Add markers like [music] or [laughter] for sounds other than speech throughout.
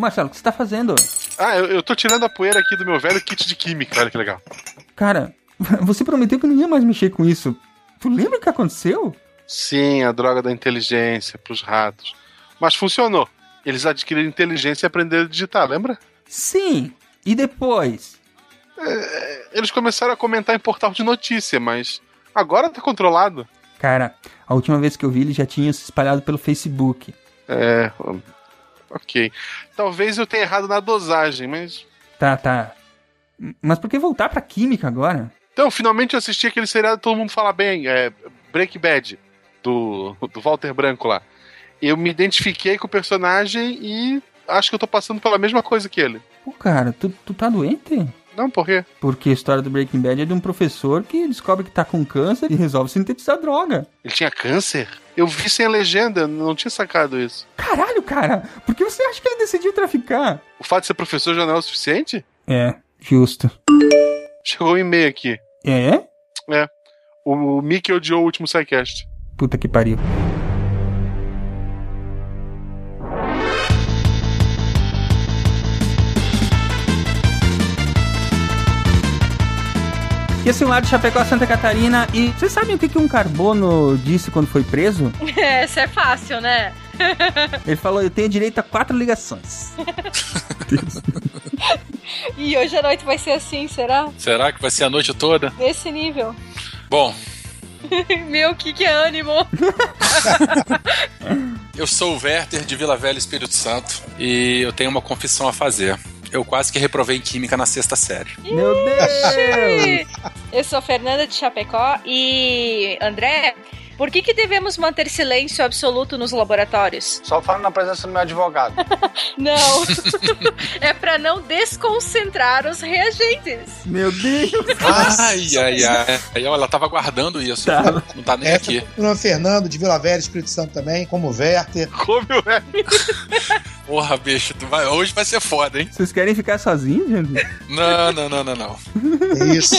Marcelo, o que você tá fazendo? Ah, eu, eu tô tirando a poeira aqui do meu velho kit de química, olha que legal. Cara, [laughs] você prometeu que não ia mais mexer com isso. Tu lembra o que aconteceu? Sim, a droga da inteligência pros ratos. Mas funcionou. Eles adquiriram inteligência e aprenderam a digitar, lembra? Sim. E depois? É, eles começaram a comentar em portal de notícia, mas agora tá controlado. Cara, a última vez que eu vi ele já tinha se espalhado pelo Facebook. É. [laughs] Ok. Talvez eu tenha errado na dosagem, mas. Tá, tá. Mas por que voltar pra química agora? Então, finalmente eu assisti aquele seriado que todo mundo fala bem, é Break Bad, do, do Walter Branco lá. Eu me identifiquei com o personagem e acho que eu tô passando pela mesma coisa que ele. Pô, cara, tu, tu tá doente? Não, por quê? Porque a história do Breaking Bad é de um professor que descobre que tá com câncer e resolve sintetizar droga. Ele tinha câncer? Eu vi sem legenda, não tinha sacado isso. Caralho, cara, por que você acha que ele decidiu traficar? O fato de ser professor já não é o suficiente? É, justo. Chegou um e-mail aqui. É? É. O, o Mickey odiou o último SciCast. Puta que pariu. E assim, lá de Chapecó, Santa Catarina. E vocês sabem o que, que um carbono disse quando foi preso? [laughs] Essa é fácil, né? [laughs] Ele falou: Eu tenho direito a quatro ligações. [laughs] e hoje à noite vai ser assim, será? Será que vai ser a noite toda? Nesse nível. Bom. Meu, que que é ânimo? eu sou o Werther de Vila Velha, Espírito Santo, e eu tenho uma confissão a fazer. Eu quase que reprovei em Química na sexta série. Meu Deus! Eu sou Fernanda de Chapecó e André, por que, que devemos manter silêncio absoluto nos laboratórios? Só falo na presença do meu advogado. [laughs] não. [laughs] é para não desconcentrar os reagentes. Meu Deus. ai, ai, ai. Ela tava guardando isso. Tá. Não tá nem é, aqui. O Fernando de Vila Velha, Espírito Santo também, como o Werther. Como o Werther. Porra, bicho, vai, hoje vai ser foda, hein? Vocês querem ficar sozinhos, gente? Não, não, não, não, não. Isso.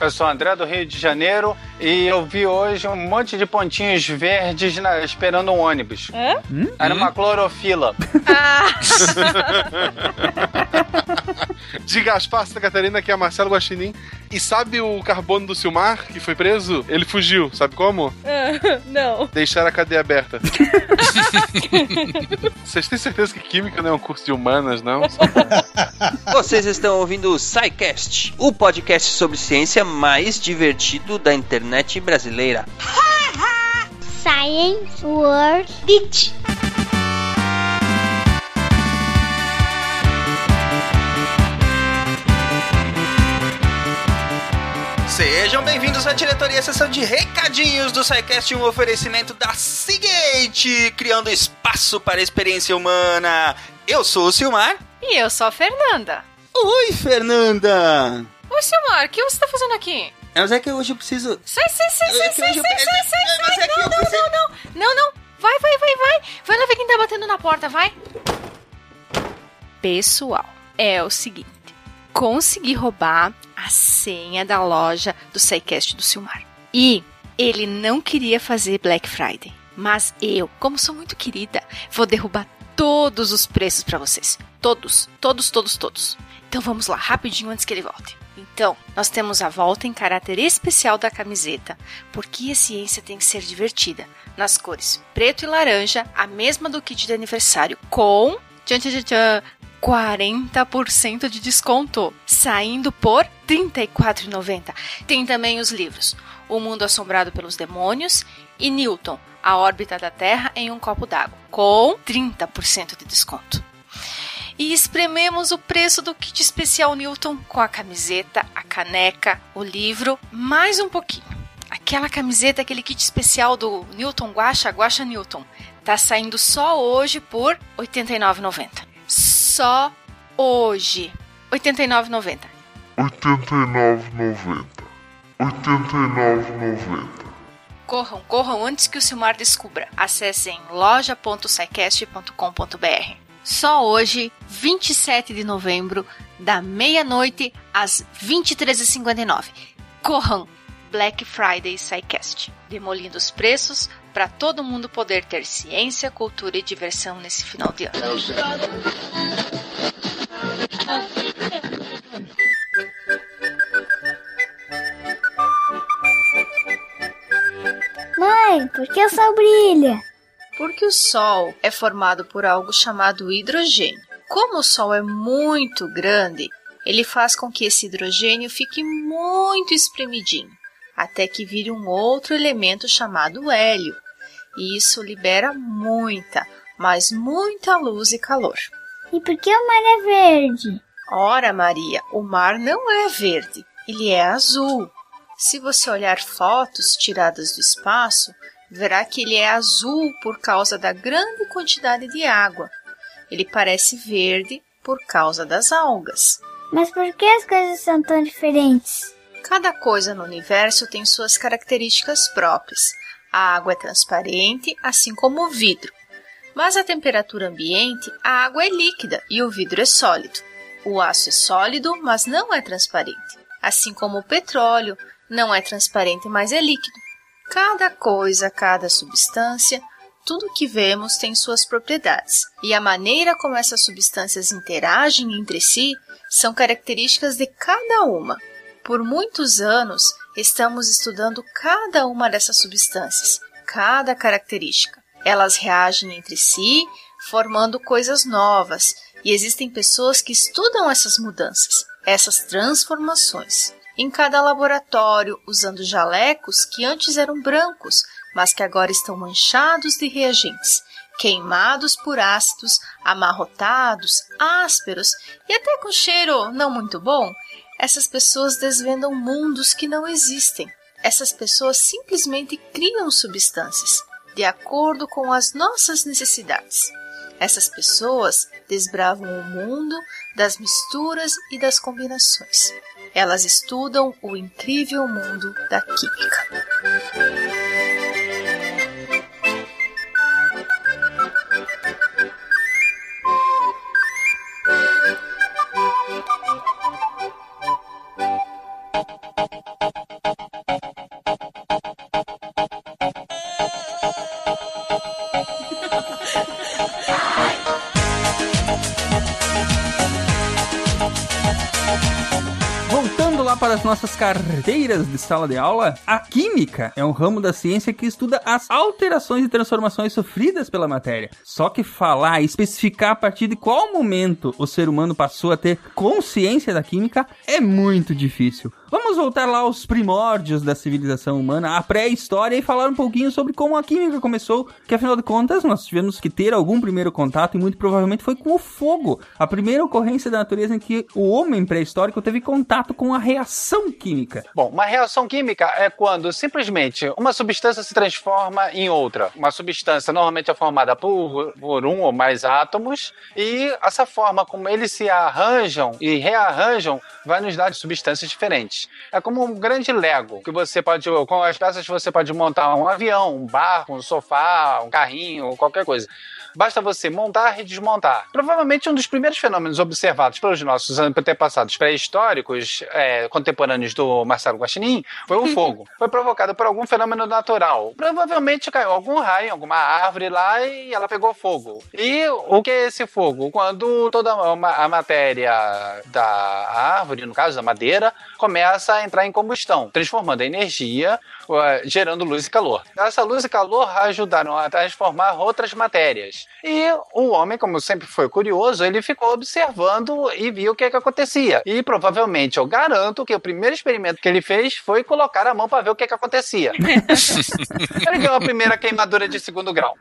eu sou o André do Rio de Janeiro e eu vi hoje um monte de pontinhos verdes na, esperando um ônibus. Hã? Hum? Era uma clorofila. Ah. [laughs] [laughs] de Gaspar, Santa Catarina, que é Marcelo Guaxinim. E sabe o carbono do Silmar, que foi preso? Ele fugiu, sabe como? Uh, não. Deixar a cadeia aberta. [laughs] Vocês têm certeza que química não é um curso de humanas, não? [laughs] Vocês estão ouvindo o SciCast, o podcast sobre ciência mais divertido da internet brasileira. Science World Beach. Sejam bem-vindos à diretoria, sessão de recadinhos do SciCast, um oferecimento da Seagate, criando espaço para a experiência humana. Eu sou o Silmar. E eu sou a Fernanda. Oi, Fernanda! Oi, Silmar, o que você tá fazendo aqui? Mas é que hoje eu preciso... Sai, sai, sai, sai, sai, sai, sai, sai, sai, não, não, não, não, não, não, vai, vai, vai, vai, vai lá ver quem tá batendo na porta, vai. Pessoal, é o seguinte, consegui roubar a senha da loja do SciCast do Silmar. E ele não queria fazer Black Friday. Mas eu, como sou muito querida, vou derrubar todos os preços para vocês. Todos, todos, todos, todos. Então vamos lá, rapidinho antes que ele volte. Então, nós temos a volta em caráter especial da camiseta, porque a ciência tem que ser divertida, nas cores preto e laranja, a mesma do kit de aniversário, com tchan, tchan, tchan, 40% de desconto, saindo por R$ 34,90. Tem também os livros O Mundo Assombrado pelos Demônios e Newton, A Órbita da Terra em um Copo d'Água, com 30% de desconto. E esprememos o preço do kit especial Newton com a camiseta, a caneca, o livro, mais um pouquinho. Aquela camiseta, aquele kit especial do Newton Guacha, Guacha Newton, tá saindo só hoje por R$ 89,90 só hoje. R$ 89,90. R$ 89,90. R$ 89,90. Corram, corram antes que o Silmar descubra. Acessem loja.sicast.com.br. Só hoje, 27 de novembro, da meia-noite às 23h59. Corram, Black Friday SciCast, demolindo os preços para todo mundo poder ter ciência, cultura e diversão nesse final de ano. Mãe, por que o sol brilha? Porque o Sol é formado por algo chamado hidrogênio. Como o Sol é muito grande, ele faz com que esse hidrogênio fique muito espremidinho, até que vire um outro elemento chamado hélio. E isso libera muita, mas muita luz e calor. E por que o mar é verde? Ora, Maria, o mar não é verde, ele é azul. Se você olhar fotos tiradas do espaço, verá que ele é azul por causa da grande quantidade de água. Ele parece verde por causa das algas. Mas por que as coisas são tão diferentes? Cada coisa no universo tem suas características próprias. A água é transparente, assim como o vidro. Mas a temperatura ambiente, a água é líquida e o vidro é sólido. O aço é sólido, mas não é transparente. Assim como o petróleo, não é transparente, mas é líquido. Cada coisa, cada substância, tudo que vemos tem suas propriedades, e a maneira como essas substâncias interagem entre si são características de cada uma. Por muitos anos, estamos estudando cada uma dessas substâncias, cada característica. Elas reagem entre si, formando coisas novas, e existem pessoas que estudam essas mudanças, essas transformações. Em cada laboratório, usando jalecos que antes eram brancos, mas que agora estão manchados de reagentes, queimados por ácidos, amarrotados, ásperos e até com cheiro não muito bom, essas pessoas desvendam mundos que não existem. Essas pessoas simplesmente criam substâncias de acordo com as nossas necessidades. Essas pessoas desbravam o mundo das misturas e das combinações. Elas estudam o incrível mundo da química. Voltando lá para as nossas carteiras de sala de aula, a química é um ramo da ciência que estuda as alterações e transformações sofridas pela matéria. Só que falar e especificar a partir de qual momento o ser humano passou a ter consciência da química é muito difícil. Vamos voltar lá aos primórdios da civilização humana, à pré-história, e falar um pouquinho sobre como a química começou, que afinal de contas nós tivemos que ter algum primeiro contato e muito provavelmente foi com o fogo, a primeira ocorrência da natureza em que o homem pré-histórico teve contato com a reação química. Bom, uma reação química é quando simplesmente uma substância se transforma em outra. Uma substância normalmente é formada por, por um ou mais átomos, e essa forma como eles se arranjam e rearranjam vai nos dar substâncias diferentes. É como um grande Lego, que você pode, com as peças você pode montar um avião, um barco, um sofá, um carrinho, qualquer coisa. Basta você montar e desmontar. Provavelmente um dos primeiros fenômenos observados pelos nossos antepassados pré-históricos, é, contemporâneos do Marcelo Guaxinim, foi o [laughs] fogo. Foi provocado por algum fenômeno natural. Provavelmente caiu algum raio em alguma árvore lá e ela pegou fogo. E o que é esse fogo? Quando toda a matéria da árvore, no caso da madeira, começa a entrar em combustão, transformando a energia, gerando luz e calor. Essa luz e calor ajudaram a transformar outras matérias. E o homem, como sempre foi curioso, ele ficou observando e viu o que, é que acontecia. E provavelmente eu garanto que o primeiro experimento que ele fez foi colocar a mão para ver o que, é que acontecia. [laughs] ele viu a primeira queimadura de segundo grau.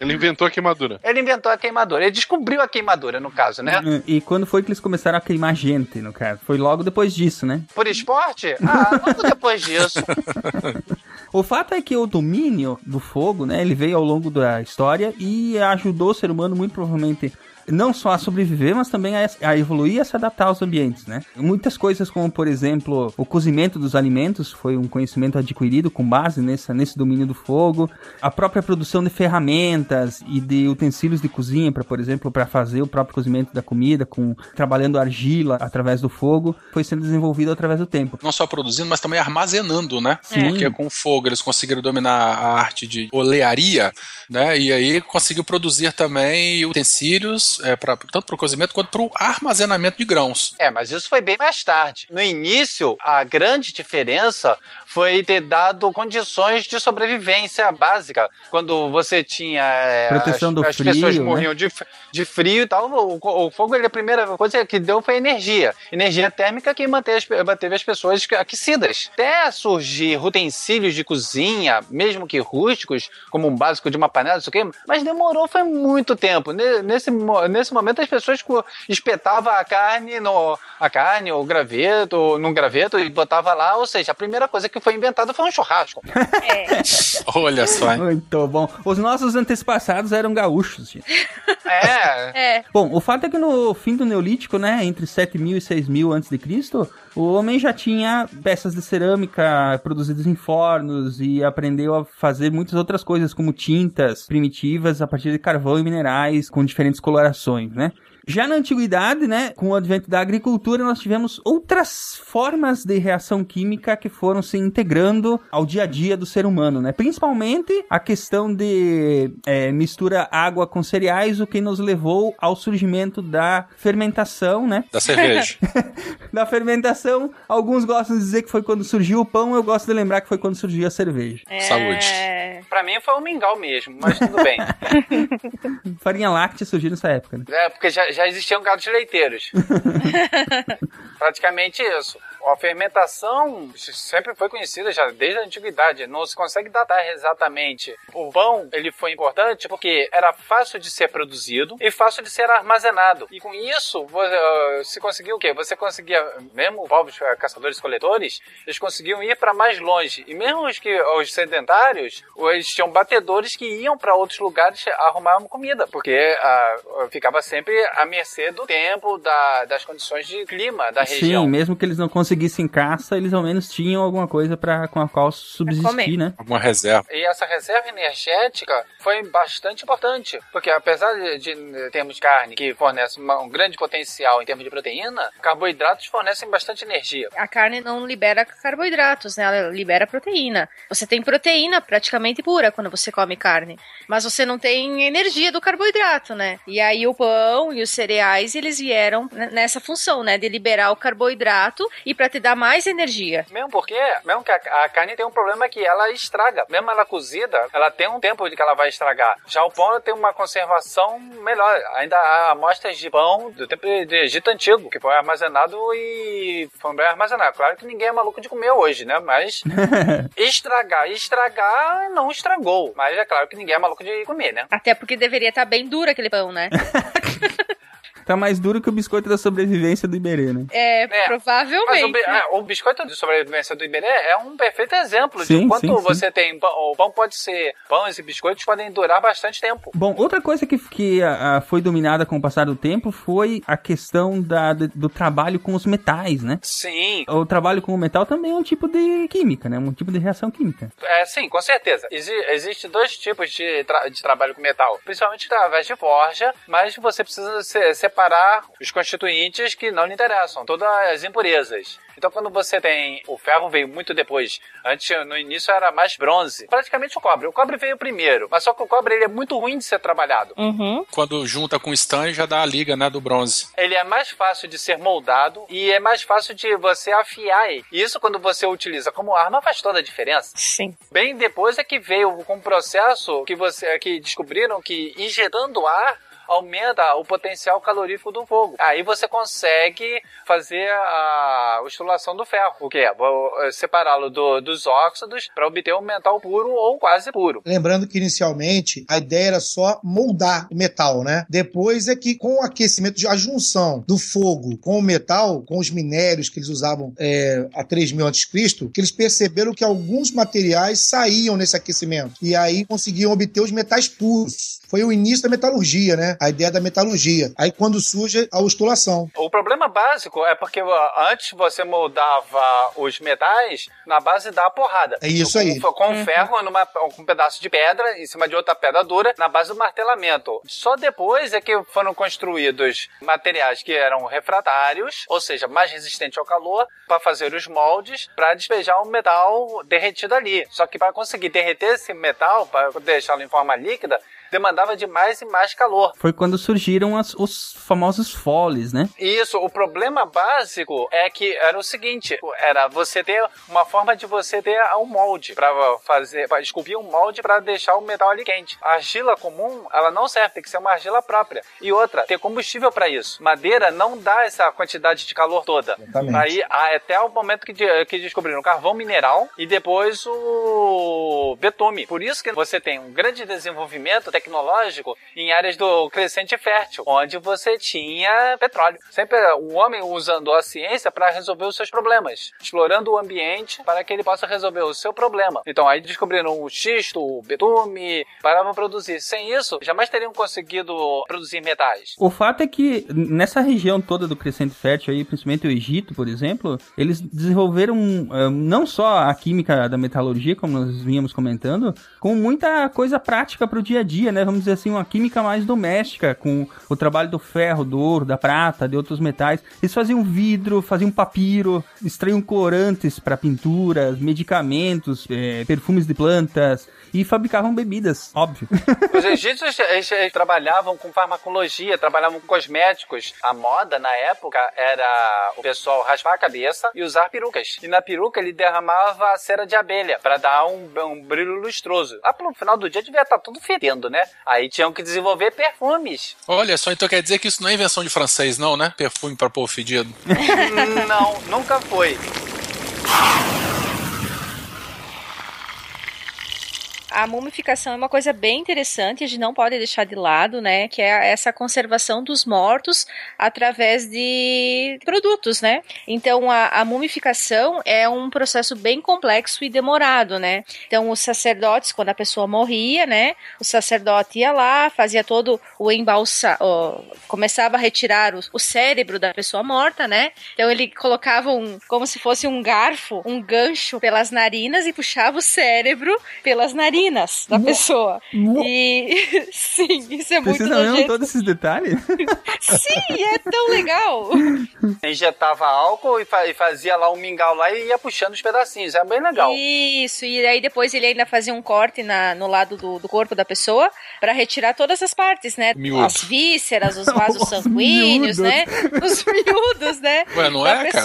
Ele inventou a queimadura. Ele inventou a queimadura. Ele descobriu a queimadura, no caso, né? E quando foi que eles começaram a queimar gente, no caso? Foi logo depois disso, né? Por esporte? Ah, logo depois disso. [laughs] O fato é que o domínio do fogo, né, ele veio ao longo da história e ajudou o ser humano muito provavelmente não só a sobreviver, mas também a, a evoluir e a se adaptar aos ambientes, né? Muitas coisas como, por exemplo, o cozimento dos alimentos foi um conhecimento adquirido com base nessa, nesse domínio do fogo, a própria produção de ferramentas e de utensílios de cozinha, para por exemplo, para fazer o próprio cozimento da comida, com trabalhando argila através do fogo, foi sendo desenvolvido através do tempo. Não só produzindo, mas também armazenando, né? Sim. Porque com o fogo eles conseguiram dominar a arte de olearia, né? E aí conseguiu produzir também utensílios, é, pra, tanto para o cozimento quanto para o armazenamento de grãos. É, mas isso foi bem mais tarde. No início, a grande diferença foi ter dado condições de sobrevivência básica. Quando você tinha. é, Proteção as, do as frio, pessoas né? morriam de, f- de frio e tal. O, o fogo, ele, a primeira coisa que deu foi energia. Energia térmica que manteve as, manteve as pessoas aquecidas. Até surgir utensílios de cozinha, mesmo que rústicos, como um básico de uma panela, não sei o quê, mas demorou, foi muito tempo. Ne- Nesse, nesse momento, as pessoas espetavam a carne no a carne, o graveto, num graveto e botava lá, ou seja, a primeira coisa que foi inventada foi um churrasco. [laughs] Olha só, hein? Muito bom. Os nossos antepassados eram gaúchos, gente. É. É. Bom, o fato é que no fim do Neolítico, né, entre 7000 e 6000 antes de Cristo, o homem já tinha peças de cerâmica produzidas em fornos e aprendeu a fazer muitas outras coisas, como tintas primitivas a partir de carvão e minerais com diferentes colorações, né? Já na antiguidade, né, com o advento da agricultura, nós tivemos outras formas de reação química que foram se integrando ao dia a dia do ser humano, né? Principalmente a questão de é, mistura água com cereais, o que nos levou ao surgimento da fermentação, né? Da cerveja. [laughs] Da fermentação, alguns gostam de dizer que foi quando surgiu o pão, eu gosto de lembrar que foi quando surgiu a cerveja. Saúde. É. Pra mim foi um mingau mesmo, mas tudo bem. [laughs] Farinha láctea surgiu nessa época, né? É, porque já, já existiam gados leiteiros. [laughs] Praticamente isso. A fermentação sempre foi conhecida já desde a antiguidade. Não se consegue datar exatamente. O pão ele foi importante porque era fácil de ser produzido e fácil de ser armazenado. E com isso vo- eh, se conseguiu o quê? Você conseguia, mesmo povos eh, caçadores-coletores, eles conseguiam ir para mais longe. E mesmo os que os sedentários, eles tinham batedores que iam para outros lugares arrumar comida, porque ah, ficava sempre à mercê do tempo, da- das condições de clima da região. Sim, mesmo que eles não conseguissem caça, eles ao menos tinham alguma coisa para com a qual subsistir, né? Alguma reserva. E essa reserva energética foi bastante importante, porque apesar de, de termos carne que fornece uma- um grande potencial em termos de proteína, carboidratos fornecem bastante energia. A carne não libera carboidratos, né? Ela libera proteína. Você tem proteína praticamente pura quando você come carne. Mas você não tem energia do carboidrato, né? E aí o pão e os cereais, eles vieram nessa função, né? De liberar o carboidrato e para te dar mais energia. Mesmo porque, mesmo que a, a carne tem um problema que ela estraga. Mesmo ela cozida, ela tem um tempo de que ela vai estragar. Já o pão tem uma conservação melhor. Ainda há amostras de pão do tempo do Egito Antigo, que foi armazenado e foi bem armazenado. Claro que ninguém é maluco de comer hoje, né? Mas [laughs] estragar, estragar não estragou. Mas é claro que ninguém é maluco de comer, né? Até porque deveria estar bem duro aquele pão, né? [laughs] Tá mais duro que o biscoito da sobrevivência do Iberê, né? É, É, Mas o, provavelmente. bi- é, o biscoito de sobrevivência do Iberê é um perfeito exemplo Sim, de quanto sim, sim. você tem. pão- O pão pode ser. Pães e biscoitos podem durar bastante tempo. Bom, outra coisa que, que ah, ah, foi dominada com o passar do tempo foi a questão da, do, do trabalho com os metais, né? Sim. O trabalho com o metal também é um tipo de química, né? Um tipo de reação química. É, sim, com certeza. Exi Existem dois tipos de, tra- de trabalho com metal. Principalmente através de forja, mas você precisa se- separar os constituintes que não lhe interessam, todas as impurezas. Então, quando você tem. O ferro veio muito depois. Antes, no início, era mais bronze. Praticamente o cobre. O cobre veio primeiro. Mas só que o cobre ele é muito ruim de ser trabalhado. Uhum. Quando junta com o stanho, já dá a liga, né, do bronze. Ele é mais fácil de ser moldado e é mais fácil de você afiar ele. E isso, quando você utiliza como arma, faz toda a diferença. Sim. Bem depois é que veio com um processo que você que descobriram que injetando ar aumenta o potencial calorífico do fogo. Aí você consegue fazer a ostulação do ferro, o que é eh, separá-lo do- dos óxidos para obter um metal puro ou quase puro. Lembrando que inicialmente a ideia era só moldar o metal, né? Depois é que com o aquecimento, a junção do fogo com o metal, com os minérios que eles usavam é, há 3000 a.C., que eles perceberam que alguns materiais saíam nesse aquecimento. E aí conseguiam obter os metais puros. Foi o início da metalurgia, né? A ideia da metalurgia. Aí quando surge a ostulação. O problema básico é porque antes você moldava os metais na base da porrada. É isso aí. Com, com ferro, numa, com um pedaço de pedra em cima de outra pedra dura, na base do martelamento. Só depois é que foram construídos materiais que eram refratários, ou seja, mais resistentes ao calor, para fazer os moldes, para despejar o metal derretido ali. Só que para conseguir derreter esse metal, para deixá-lo em forma líquida, demandava de mais e mais calor. Foi quando surgiram as- os famosos foles, né? Isso, o problema básico é que era o seguinte, era você ter uma forma de você ter um molde para fazer, para esculpir um molde para deixar o metal ali quente. A argila comum, ela não serve, tem que ser uma argila própria. E outra, ter combustível para isso. Madeira não dá essa quantidade de calor toda. Exatamente. Aí até o momento que, de- que descobriram o carvão mineral e depois o betume. Por isso que você tem um grande desenvolvimento tecnológico em áreas do crescente fértil, onde você tinha petróleo. Sempre o homem usando a ciência para resolver os seus problemas, explorando o ambiente para que ele possa resolver o seu problema. Então aí descobriram o xisto, o betume, para produzir. Sem isso, jamais teriam conseguido produzir metais. O fato é que nessa região toda do Crescente Fértil aí, principalmente o Egito, por exemplo, eles desenvolveram eh, não só a química da metalurgia, como nós vínhamos comentando, com muita coisa prática para o dia a dia, né? Vamos dizer assim, uma química mais doméstica, com o trabalho do ferro, do ouro, da prata, de outros metais. Eles faziam vidro, faziam papiro, extraíam corantes para pinturas, medicamentos, eh, perfumes de plantas e fabricavam bebidas, óbvio. [laughs] Os egípcios eles, eles trabalhavam com farmacologia, trabalhavam com cosméticos. A moda na época era o pessoal raspar a cabeça e usar perucas. E na peruca ele derramava cera de abelha para dar um, um brilho lustroso. Lá pelo final do dia devia estar tudo fedendo, né? Aí tinham que desenvolver perfumes. Olha só, então quer dizer que isso não é invenção de francês, não, né? Perfume para pôr fedido. [laughs] Não, nunca foi. A mumificação é uma coisa bem interessante, a gente não pode deixar de lado, né? Que é essa conservação dos mortos através de produtos, né? Então, a, a mumificação é um processo bem complexo e demorado, né? Então, os sacerdotes, quando a pessoa morria, né? O sacerdote ia lá, fazia todo o embalsa... ó, começava a retirar o, o cérebro da pessoa morta, né? Então, ele colocava um... como se fosse um garfo, um gancho pelas narinas e puxava o cérebro pelas narinas da pessoa. E [laughs] sim, isso é muito Precisa mesmo nojento. todos esses detalhes? [laughs] Sim, é tão legal. [laughs] Injetava álcool e, fa- fazia lá um mingau lá e ia puxando os pedacinhos. É bem legal. Isso, e aí depois ele ainda fazia um corte na, no lado do, do corpo da pessoa pra retirar todas as partes, né? Miúdo. As vísceras, os vasos Os sanguíneos, miúdos. né? Os miúdos, né? Ué, não da é, cara?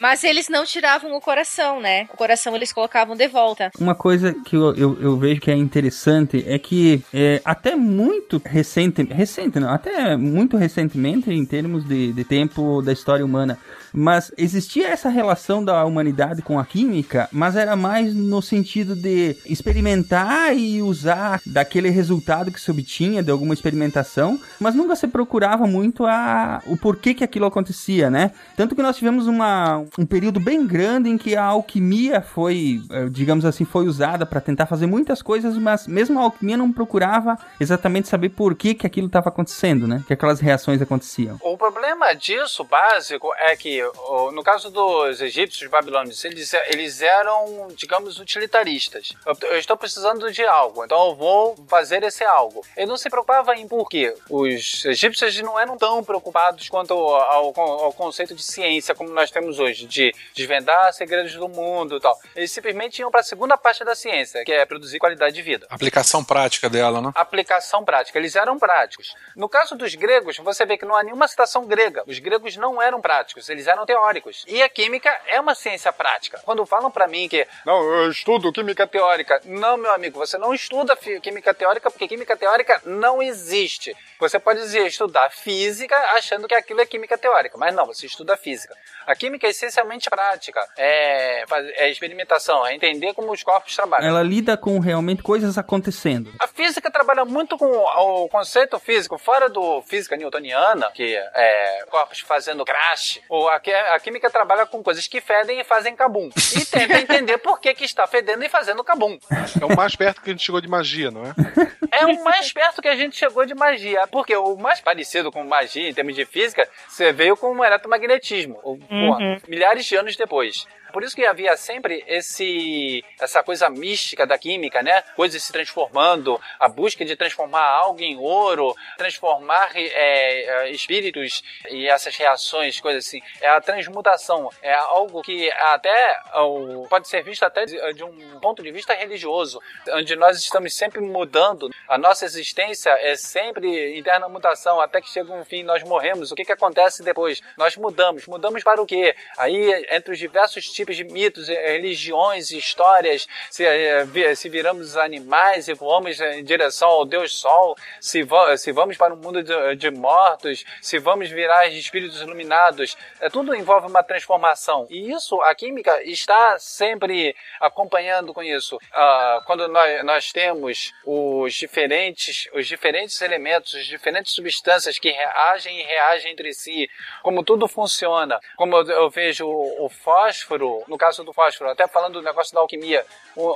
Mas eles não tiravam o coração, né? O coração eles colocavam de volta. Uma coisa que eu, eu, eu vejo que é interessante é que é, até muito recente, recente não, até muito recentemente em termos de, de tempo da história humana, mas existia essa relação da humanidade com a química, mas era mais no sentido de experimentar e usar daquele resultado que se obtinha de alguma experimentação, mas nunca se procurava muito a, o porquê que aquilo acontecia, né? Tanto que nós tivemos uma, um período bem grande em que a alquimia foi, eh, digamos assim, foi usada para tentar fazer muitas coisas, mas mesmo a alquimia não procurava exatamente saber por que que aquilo estava acontecendo, né? Que aquelas reações aconteciam. O problema disso, básico, é que, no caso dos egípcios, os babilônios, eles, eles eram, digamos, utilitaristas. Eu, eu estou precisando de algo, então eu vou fazer esse algo. Ele não se preocupava em por quê. Os egípcios não eram tão preocupados quanto ao, ao- ao conceito de ciência como nós temos hoje, de desvendar segredos do mundo e tal. Eles simplesmente iam para a segunda parte da ciência, que é produzir qualidade de vida Aplicação prática dela, né? aplicação prática. Eles eram práticos. No caso dos gregos, você vê que não há nenhuma citação grega. Os gregos não eram práticos, eles eram teóricos. E a química é uma ciência prática. Quando falam pra mim que não, eu estudo química teórica, não, meu amigo, você não estuda química teórica porque química teórica não existe. Você pode dizer estudar física achando que aquilo é química teórica, mas não, você estuda física. A química essencialmente prática. É, é experimentação, é entender como os corpos trabalham. Ela lida com realmente coisas acontecendo. A física trabalha muito com o conceito físico, fora do física newtoniana, que é corpos fazendo crash, ou a, a química trabalha com coisas que fedem e fazem cabum. E tenta entender por que, que está fedendo e fazendo cabum. É o mais perto que a gente chegou de magia, não é? É o mais perto que a gente chegou de magia. Porque o mais parecido com magia em termos de física, você veio com o eletromagnetismo. pô, milhares de anos depois. Por isso que havia sempre esse essa coisa mística da química, né? Coisas se transformando, a busca de transformar algo em ouro, transformar é, é, espíritos e essas reações, coisas assim. É a transmutação. É algo que até ó, pode ser visto até de um ponto de vista religioso, onde nós estamos sempre mudando. A nossa existência é sempre interna mutação, até que chega um fim, nós morremos. O que, que acontece depois? Nós mudamos. Mudamos para o quê? Aí, entre os diversos tipos de mitos, eh, religiões, histórias, se, eh, se viramos animais e voamos em direção ao Deus Sol, se, se vamos para um mundo de, de mortos, se vamos virar espíritos iluminados, é, tudo envolve uma transformação. E isso, a química está sempre acompanhando com isso. Ah, quando nós, nós temos os diferentes, os diferentes elementos, as diferentes substâncias que reagem e reagem entre si, como tudo funciona, como eu, eu vejo o, o fósforo, no caso do fósforo, até falando do negócio da alquimia,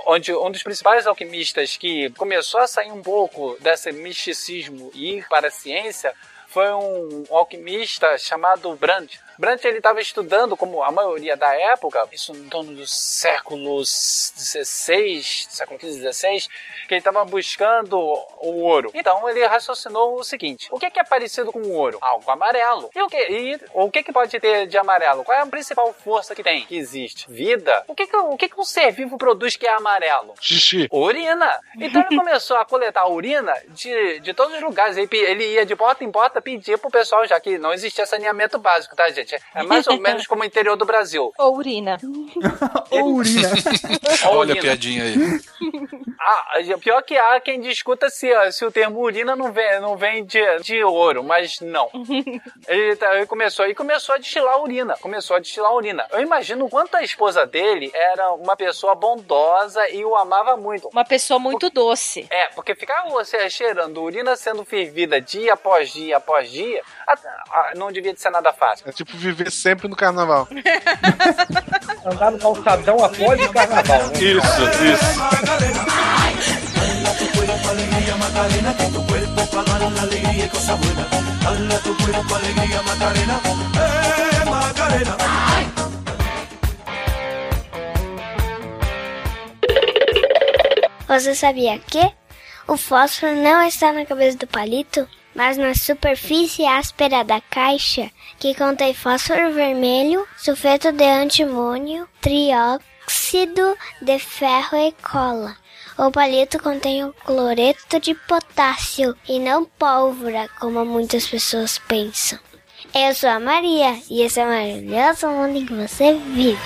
onde um dos principais alquimistas que começou a sair um pouco desse misticismo e ir para a ciência foi um alquimista chamado Brandt. Brandt ele estava estudando, como a maioria da época, isso em torno do século XVI, século XV, XVI, que ele estava buscando o ouro. Então ele raciocinou o seguinte: o que, que é parecido com o ouro? Algo amarelo. E o que, e o que, que pode ter de amarelo? Qual é a principal força que tem? Que existe? Vida. O que, que, o que, que um ser vivo produz que é amarelo? Xixi. Urina. Então ele começou a coletar urina de, de todos os lugares. Ele, ele ia de porta em porta pedir pro pessoal, já que não existia saneamento básico, tá, gente? É mais ou menos como o interior do Brasil. Ou urina. [laughs] Ou urina. [laughs] Olha a piadinha aí. [laughs] Ah, pior que há quem discuta se, se o termo urina não vem, não vem de, de ouro, mas não. ele, tá- ele começou e começou a destilar urina. Começou a destilar urina. Eu imagino o quanto a esposa dele era uma pessoa bondosa e o amava muito. Uma pessoa muito doce. É, porque ficar você cheirando urina sendo fervida dia após dia após dia, a- a- não devia de ser nada fácil. É tipo viver sempre no carnaval. [laughs] Andar no calçadão após o carnaval, né? Isso, isso. Você sabia que o fósforo não está na cabeça do palito, mas na superfície áspera da caixa, que contém fósforo vermelho, sulfeto de antimônio, trióxido de ferro e cola. O palito contém o cloreto de potássio e não pólvora, como muitas pessoas pensam. Eu sou a Maria e esse é o maravilhoso mundo em que você vive.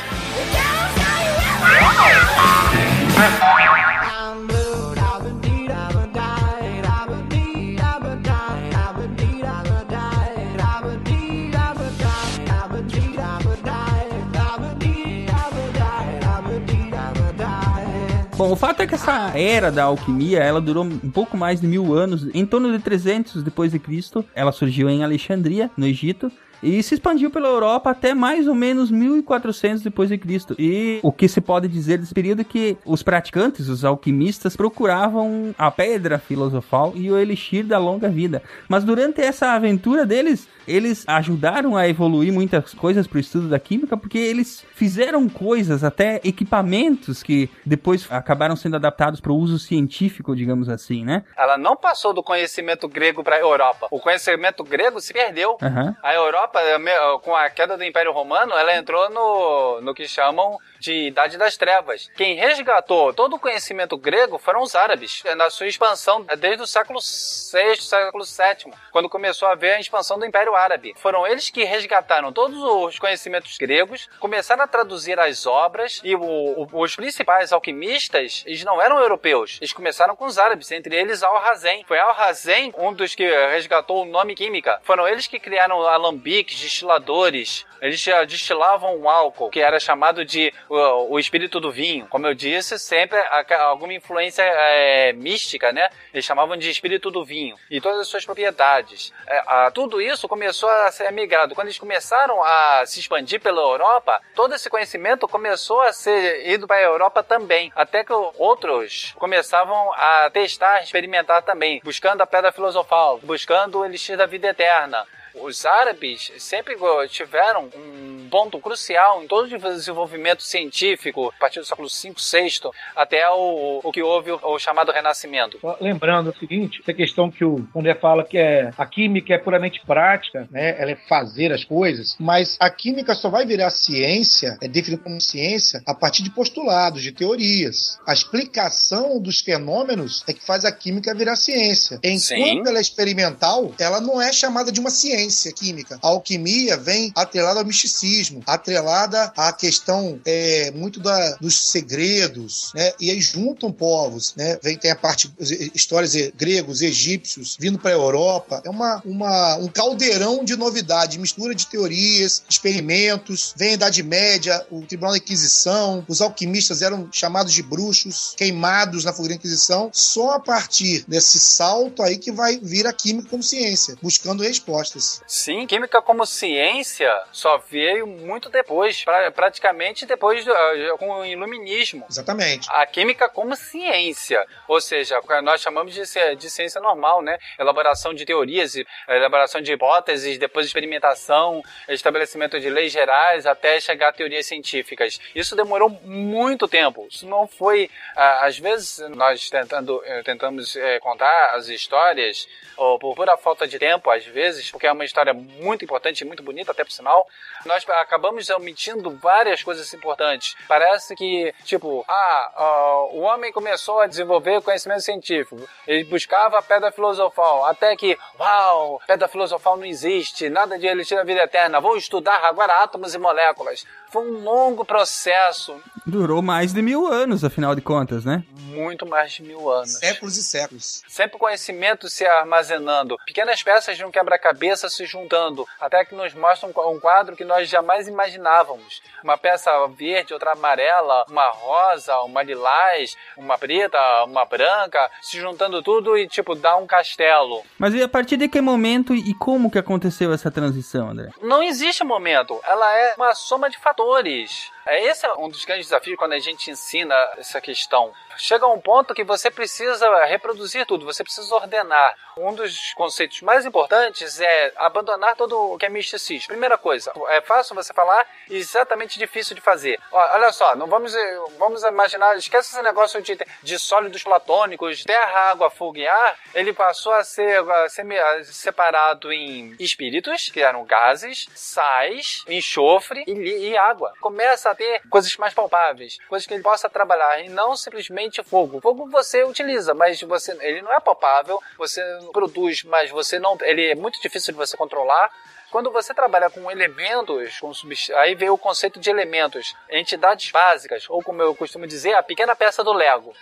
Bom, o fato é que essa era da alquimia, ela durou um pouco mais de mil anos. Em torno de 300 depois de Cristo, ela surgiu em Alexandria, no Egito. E se expandiu pela Europa até mais ou menos 1400 depois de Cristo. E o que se pode dizer desse período é que os praticantes, os alquimistas, procuravam a pedra filosofal e o elixir da longa vida. Mas durante essa aventura deles, eles ajudaram a evoluir muitas coisas para o estudo da química, porque eles fizeram coisas, até equipamentos que depois acabaram sendo adaptados para o uso científico, digamos assim, né? Ela não passou do conhecimento grego para a Europa. O conhecimento grego se perdeu. Aham. A Europa, eh, me- com a queda do Império Romano, ela entrou no, no que chamam de Idade das Trevas. Quem resgatou todo o conhecimento grego foram os árabes, na sua expansão eh, desde o século VI, século VII, quando começou a haver a expansão do Império Árabe. Foram eles que resgataram todos os conhecimentos gregos, começaram a traduzir as obras e o- o- os principais alquimistas, eles não eram europeus, eles começaram com os árabes, entre eles Al-Hazen. Foi Al-Hazen um dos que resgatou o nome química. Foram eles que criaram o alambique, bolcheviques, destiladores, eles destilavam um álcool que era chamado de o, espírito do vinho. Como eu disse, sempre alguma influência é, mística, né? Eles chamavam de espírito do vinho e todas as suas propriedades. É, a- tudo isso começou a ser migrado. Quando eles começaram a se expandir pela Europa, todo esse conhecimento começou a ser ido para a Europa também. Até que outros começavam a testar, experimentar também, buscando a pedra filosofal, buscando o elixir da vida eterna. Os árabes sempre tiveram um ponto crucial em todo o desenvolvimento científico, a partir do século V, VI, até o, o que houve o, o chamado Renascimento. Lembrando o seguinte, essa questão que o André fala que é a química é puramente prática, né? Ela é fazer as coisas, Mas a química só vai virar ciência, é definida como ciência, a partir de postulados, de teorias. A explicação dos fenômenos é que faz a química virar ciência. Enquanto Sim. ela é experimental, ela não é chamada de uma ciência química. A alquimia vem atrelada ao misticismo, atrelada à questão é, muito da, dos segredos, né? E aí juntam povos, né? Vem tem a parte histórias gregos, egípcios, vindo para a Europa. É uma, uma, um caldeirão de novidade, mistura de teorias, experimentos. Vem a Idade Média, o Tribunal da Inquisição, os alquimistas eram chamados de bruxos, queimados na fogueira da Inquisição. Só a partir desse salto aí que vai vir a química como ciência, buscando respostas. Sim, química como ciência só veio muito depois, pra- praticamente depois do, ah, com o iluminismo. Exatamente. A química como ciência, ou seja, nós chamamos de, de ciência normal, né? Elaboração de teorias, e- elaboração de hipóteses, depois experimentação, estabelecimento de leis gerais, até chegar a teorias científicas. Isso demorou muito tempo. Isso não foi, ah, às vezes nós tentando, eh, tentamos eh, contar as histórias, ou por pura falta de tempo, às vezes, porque é uma história muito importante e muito bonita, até por sinal, nós acabamos omitindo várias coisas importantes. Parece que, tipo, ah, ah, o homem começou a desenvolver conhecimento científico, ele buscava a pedra filosofal, até que, uau, pedra filosofal não existe, nada de elixir da vida eterna, vou estudar agora átomos e moléculas. Foi um longo processo, Durou mais de mil anos, afinal de contas, né? muito mais de mil anos. Séculos e séculos. Sempre conhecimento se armazenando, pequenas peças de um quebra-cabeça se juntando, até que nos mostra um um quadro que nós jamais imaginávamos. Uma peça verde, outra amarela, uma rosa, uma lilás, uma preta, uma branca, se juntando tudo e, tipo, dá um castelo. Mas e a partir de que momento e como que aconteceu essa transição, André? Não existe momento, ela é uma soma de fatores. É, Esse é um dos grandes desafios quando a gente ensina essa questão. Chega um ponto que você precisa reproduzir tudo, você precisa ordenar. Um dos conceitos mais importantes é abandonar todo o que é misticismo. Primeira coisa, é fácil você falar e exatamente difícil de fazer. Olha só, não vamos, eh, vamos imaginar, esquece esse negócio de, de sólidos platônicos, terra, água, fogo e ar. Ele passou a ser, a ser separado em espíritos, que eram gases, sais, enxofre e, e água. Começa a ter coisas mais palpáveis, coisas que ele possa trabalhar e não simplesmente fogo. Fogo você utiliza, mas você, ele não é palpável, você produz, mas você não, ele é muito difícil de você controlar. Quando você trabalha com elementos, com subst... aí veio o conceito de elementos, entidades básicas, ou como eu costumo dizer, a pequena peça do Lego,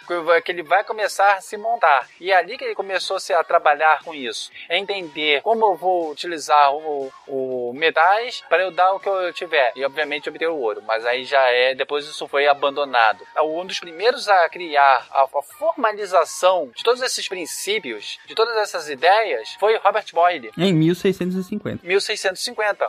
que ele vai começar a se montar. E é ali que ele começou -se a trabalhar com isso. É entender como eu vou utilizar o, o metais para eu dar o que eu tiver. E obviamente obter o ouro. Mas aí já é, depois isso foi abandonado. Um dos primeiros a criar a, a formalização de todos esses princípios, de todas essas ideias, foi Robert Boyle. Em 1650. 1650.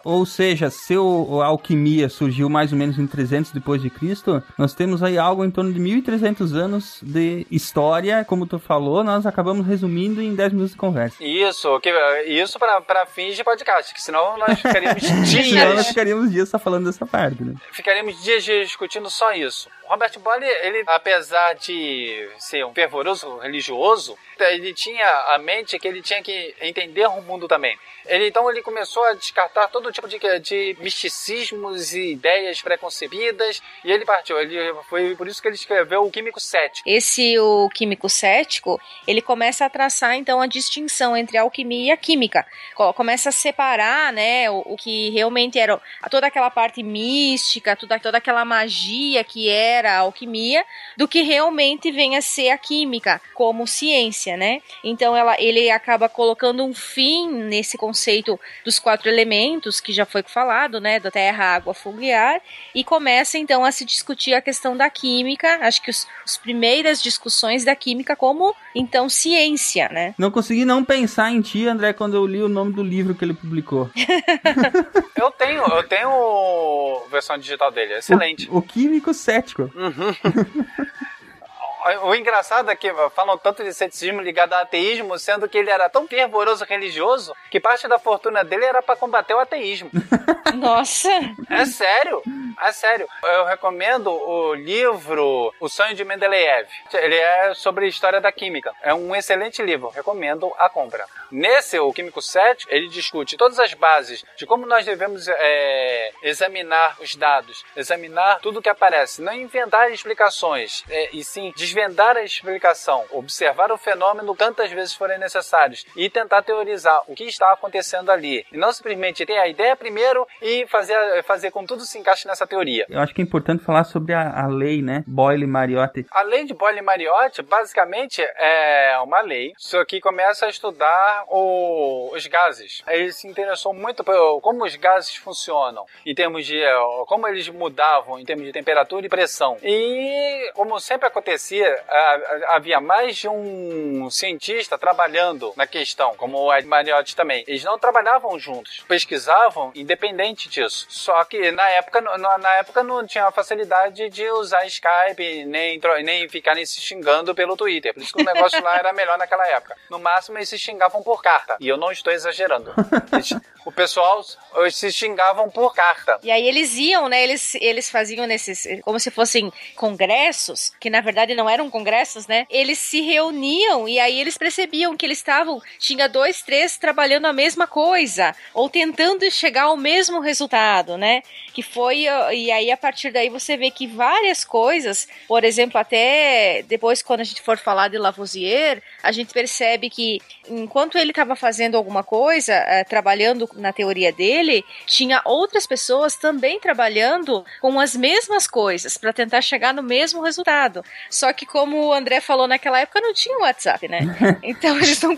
Ou seja, se o- a alquimia surgiu mais ou menos em 300 depois de Cristo, nós temos aí algo em torno de 1300 anos de história, como tu falou, nós acabamos resumindo em 10 minutos de conversa. Isso, que, isso para, fins de podcast, que senão nós [laughs] ficaríamos Senão nós dias, ficaríamos dias só falando dessa parte, né? ficaríamos dias discutindo só isso. Robert Boyle, ele, apesar de ser um fervoroso religioso, ele tinha a mente que ele tinha que entender o mundo também. Ele, então ele começou a descartar todo tipo de, de misticismos e ideias preconcebidas, e ele partiu. Ele, foi por isso que ele escreveu o Químico Cético. Esse o químico cético, ele começa a traçar então a distinção entre a alquimia e a química. Co- Começa a separar, né, o, o que realmente era toda aquela parte mística, toda, toda aquela magia que é considera a alquimia do que realmente vem a ser a química como ciência, né? Então ela, ele acaba colocando um fim nesse conceito dos quatro elementos que já foi falado, né, da terra, água, fogo e ar, e começa então a se discutir a questão da química, acho que os, os primeiras discussões da química como então ciência, né? Não consegui não pensar em ti, André, quando eu li o nome do livro que ele publicou. [laughs] Eu tenho, eu tenho versão digital dele, é excelente. O, o químico cético. [laughs] O engraçado é que falam tanto de ceticismo ligado ao ateísmo, sendo que ele era tão fervoroso religioso que parte da fortuna dele era para combater o ateísmo. [laughs] Nossa! É sério, é sério. Eu recomendo o livro O Sonho de Mendeleev. Ele é sobre a história da química. É um excelente livro, recomendo a compra. Nesse, o Químico Cético, ele discute todas as bases de como nós devemos é, examinar os dados, examinar tudo que aparece, não inventar explicações, é, e sim desvendar a explicação, observar o fenômeno tantas vezes forem necessários e tentar teorizar o que está acontecendo ali. E não simplesmente ter a ideia primeiro e fazer, fazer com tudo se encaixe nessa teoria. Eu acho que é importante falar sobre a, a lei, né? Boyle-Mariotti. A lei de Boyle-Mariotti, basicamente, é uma lei, só que começa a estudar o- os gases. Ele se interessou muito por como os gases funcionam, em termos de eh, como eles mudavam em termos de temperatura e pressão. E, como sempre acontecia, havia mais de um cientista trabalhando na questão, como o Ed Mariotti também. Eles não trabalhavam juntos, pesquisavam independente disso. Só que na época, no- na época não tinha a facilidade de usar Skype, nem, nem ficarem se xingando pelo Twitter. Por isso que o negócio lá era melhor naquela época. No máximo, eles se xingavam por carta. E eu não estou exagerando. O pessoal eles se xingavam por carta. E aí eles iam, né? Eles, eles faziam nesses. como se fossem congressos, que na verdade não eram congressos, né? Eles se reuniam e aí eles percebiam que eles estavam. Tinha dois, três trabalhando a mesma coisa, ou tentando chegar ao mesmo resultado, né? Que foi. E aí a partir daí você vê que várias coisas, por exemplo, até depois quando a gente for falar de Lavoisier, a gente percebe que enquanto ele estava fazendo alguma coisa, eh, trabalhando na teoria dele, tinha outras pessoas também trabalhando com as mesmas coisas para tentar chegar no mesmo resultado. Só que como o André falou naquela época não tinha WhatsApp, né? [laughs] Então eles não,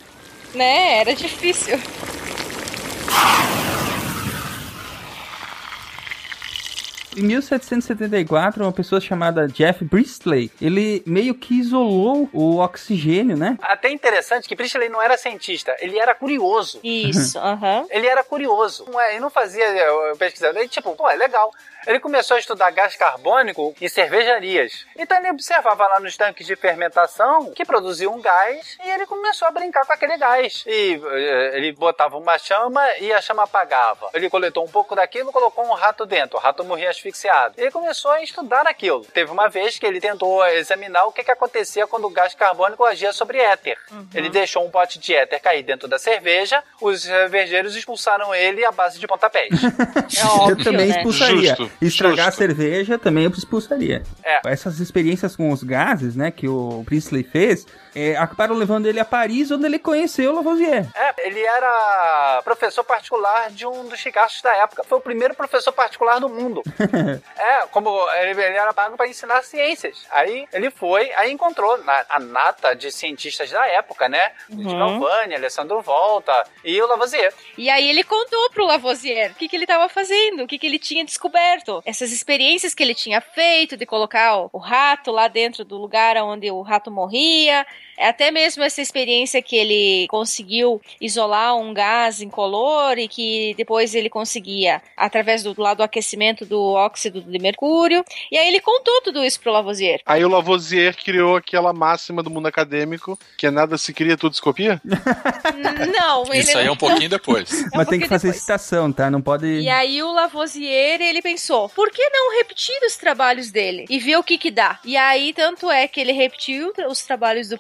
né? Era difícil. Em 1774, uma pessoa chamada Jeff Priestley, ele meio que isolou o oxigênio, né? Até interessante que Priestley não era cientista, ele era curioso. Isso, aham. Ele era curioso. Não é, ele não fazia eh, pesquisando. Ele, tipo, pô, é legal. Ele começou a estudar gás carbônico em cervejarias. Então ele observava lá nos tanques de fermentação que produziam um gás e ele começou a brincar com aquele gás. E eh, ele botava uma chama e a chama apagava. Ele coletou um pouco daquilo e colocou um rato dentro. O rato morria asfixiado. Ele começou a estudar aquilo. Teve uma vez que ele tentou examinar o que, que acontecia quando o gás carbônico agia sobre éter. Ele deixou um pote de éter cair dentro da cerveja, os cervejeiros expulsaram ele à base de pontapés. [laughs] É óbvio, eu também né? expulsaria. Justo, Estragar justo. a cerveja também eu expulsaria. É. Essas experiências com os gases, né, que o Priestley fez, é, acabaram levando ele a Paris, onde ele conheceu Lavoisier. É, ele era professor particular de um dos ricaços da época. Foi o primeiro professor particular do mundo. [laughs] é, como ele, ele era pago para ensinar ciências. Aí ele foi, aí encontrou na, a nata de cientistas da época, né? De Uhum. Galvani, Alessandro Volta e o Lavoisier. E aí ele contou pro Lavoisier o que, que ele estava fazendo, o que, que ele tinha descoberto. Essas experiências que ele tinha feito de colocar o, o rato lá dentro do lugar onde o rato morria. É Até mesmo essa experiência que ele conseguiu isolar um gás incolor e que depois ele conseguia, através do lado do aquecimento do óxido de mercúrio. E aí ele contou tudo isso pro Lavoisier. Aí o Lavoisier criou aquela máxima do mundo acadêmico, que é nada se cria, tudo se copia. [laughs] [laughs] Não, ele Isso aí é um pouquinho [laughs] depois. É um Mas tem que fazer depois. citação, tá? Não pode. E aí o Lavoisier, ele pensou, por que não repetir os trabalhos dele e ver o que que dá? E aí, tanto é que ele repetiu os trabalhos do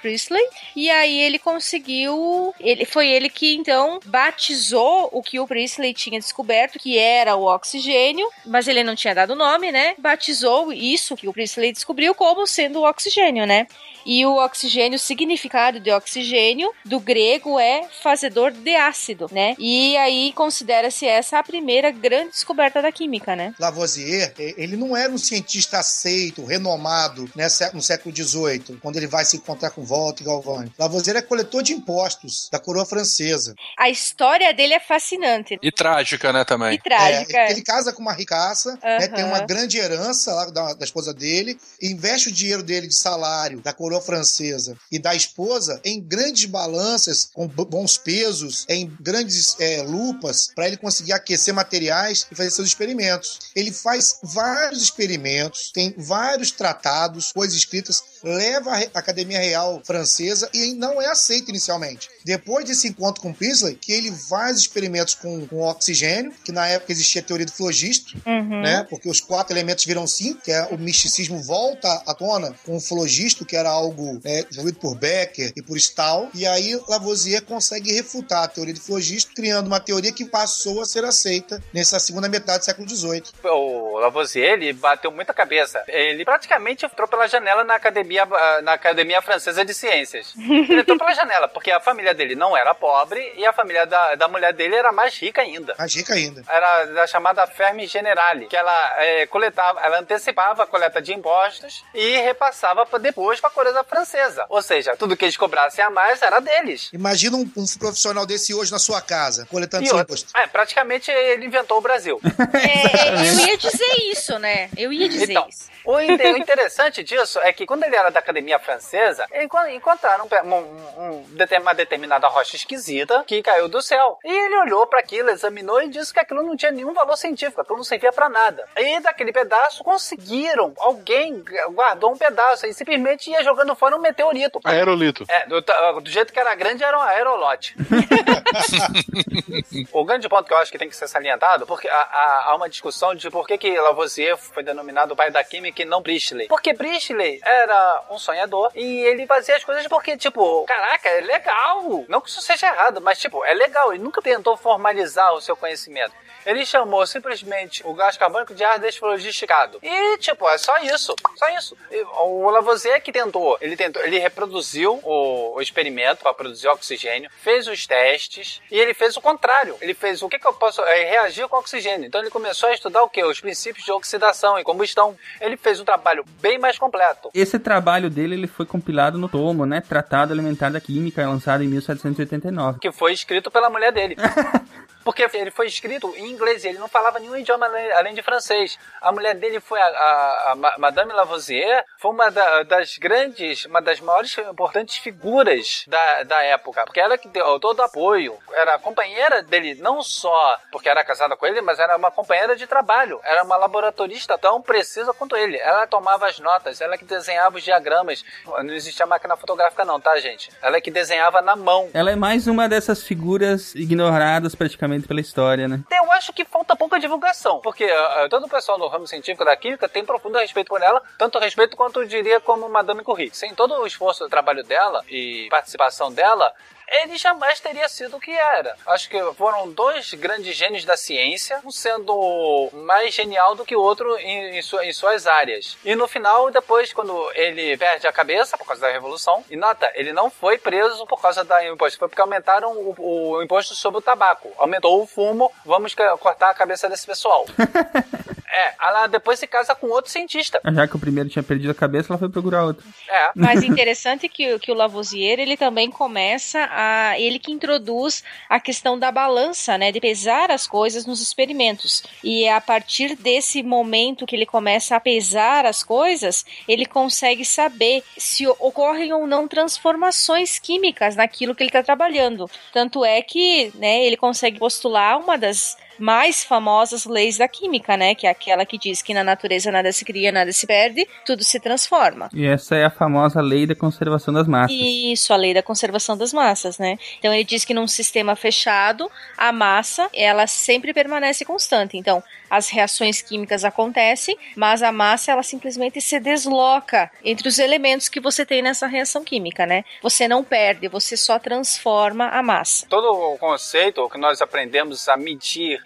E aí ele conseguiu, ele foi ele que então batizou o que o Priestley tinha descoberto, que era o oxigênio, mas ele não tinha dado nome, né? Batizou isso que o Priestley descobriu como sendo o oxigênio, né? E o oxigênio, o significado de oxigênio do grego é fazedor de ácido, né? E aí considera-se essa a primeira grande descoberta da química, né? Lavoisier, ele não era um cientista aceito, renomado né, no século XVIII, quando ele vai se encontrar com Volta Galvani. Lavoisier é coletor de impostos da coroa francesa. A história dele é fascinante. E trágica, né, também. E trágica. É, ele casa com uma ricaça, né, Aham. tem uma grande herança lá da, da esposa dele, investe o dinheiro dele de salário da coroa francesa e da esposa em grandes balanças, com bons pesos, em grandes é, lupas, para ele conseguir aquecer materiais e fazer seus experimentos. Ele faz vários experimentos, tem vários tratados, coisas escritas, leva à Re- Academia Real Francesa e não é aceito inicialmente. Depois desse encontro com Priestley, que ele faz experimentos com, com oxigênio, que na época existia a teoria do flogisto, Uhum. né? Porque os quatro elementos viram cinco, que é o misticismo volta à tona com o flogisto, que era algo é, desenvolvido por Becker e por Stahl. E aí Lavoisier consegue refutar a teoria do flogisto, criando uma teoria que passou a ser aceita nessa segunda metade do século XVIII. O Lavoisier, ele bateu muita cabeça. Ele praticamente entrou pela janela na academia, ah, na academia francesa de ciências. Ele entrou pela janela, porque a família dele não era pobre e a família da, da mulher dele era mais rica ainda. Mais rica ainda. Era da chamada Ferme Generale, que ela é, coletava, ela antecipava a coleta de impostos e repassava pra depois para a coroa francesa. Ou seja, tudo que eles cobrassem a mais era deles. Imagina um, um profissional desse hoje na sua casa, coletando E seu imposto. é, praticamente ele inventou o Brasil. [laughs] É, eu ia dizer isso, né? Eu ia dizer Então, isso. o, inte- o interessante disso é que quando ele era da academia francesa, enco- encontraram um um- um- uma determinada rocha esquisita que caiu do céu. E ele olhou para aquilo, examinou e disse que aquilo não tinha nenhum valor científico, aquilo não servia para nada. E daquele pedaço conseguiram, alguém guardou um pedaço e simplesmente ia jogando fora um meteorito. Aerolito. É, do, do jeito que era grande, era um aerolote. [laughs] o grande ponto que eu acho que tem que ser salientado, porque há, há- há uma discussão de por que, que Lavoisier foi denominado o pai da química e não Priestley. Porque Priestley era um sonhador e ele fazia as coisas porque, tipo, caraca, é legal. Não que isso seja errado, mas, tipo, é legal. Ele nunca tentou formalizar o seu conhecimento. Ele chamou simplesmente o gás carbônico de ar desflogisticado. E, tipo, é só isso. Só isso. E o Lavoisier que tentou. Ele tentou, ele reproduziu o, o experimento para produzir oxigênio, fez os testes e ele fez o contrário. Ele fez o que, que eu posso é, reagir com oxigênio. Então ele começou a estudar o que? Os princípios de oxidação e combustão. Ele fez um trabalho bem mais completo. Esse trabalho dele ele foi compilado no tomo, né? Tratado Elementar da Química, lançado em 1789. que foi escrito pela mulher dele. [laughs] Porque ele foi escrito em inglês, ele não falava nenhum idioma além, de francês. A mulher dele foi a, a- a Ma- Madame Lavoisier, foi uma da- das grandes, uma das maiores e importantes figuras da, da época, porque ela que deu todo o apoio. Era a companheira dele, não só porque era casada com ele, mas era uma companheira de trabalho. Era uma laboratorista tão precisa quanto ele. Ela tomava as notas, ela que desenhava os diagramas. Não existia máquina fotográfica não, tá, gente? Ela que desenhava na mão. Ela é mais uma dessas figuras ignoradas praticamente pela história, né? Eu acho que falta pouca divulgação, porque ah, todo o pessoal do ramo científico da química tem profundo respeito por ela, tanto respeito quanto eu diria como Madame Curie. Sem todo o esforço do trabalho dela e participação dela, ele jamais teria sido o que era. Acho que foram dois grandes gênios da ciência, um sendo mais genial do que o outro em, em em suas áreas. E no final, depois, quando ele perde a cabeça por causa da revolução, e nota, ele não foi preso por causa da imposto, foi porque aumentaram o, o imposto sobre o tabaco. Aumentou o fumo, vamos cortar a cabeça desse pessoal. [laughs] é, ela depois se casa com outro cientista. Já que o primeiro tinha perdido a cabeça, ela foi procurar outro. É. Mas interessante é que, que o Lavoisier, ele também começa a... Ele que introduz a questão da balança, né? De pesar as coisas nos experimentos. E é a partir desse momento que ele começa a pesar as coisas, ele consegue saber se ocorrem ou não transformações químicas naquilo que ele está trabalhando. Tanto é que, né, ele consegue postular uma das mais famosas leis da química, né? Que é aquela que diz que na natureza nada se cria, nada se perde, tudo se transforma. E essa é a famosa lei da conservação das massas. Isso, a lei da conservação das massas, né? Então ele diz que num sistema fechado, a massa, ela sempre permanece constante. Então, as reações químicas acontecem, mas a massa ela simplesmente se desloca entre os elementos que você tem nessa reação química, né? Você não perde, você só transforma a massa. Todo o conceito que nós aprendemos a medir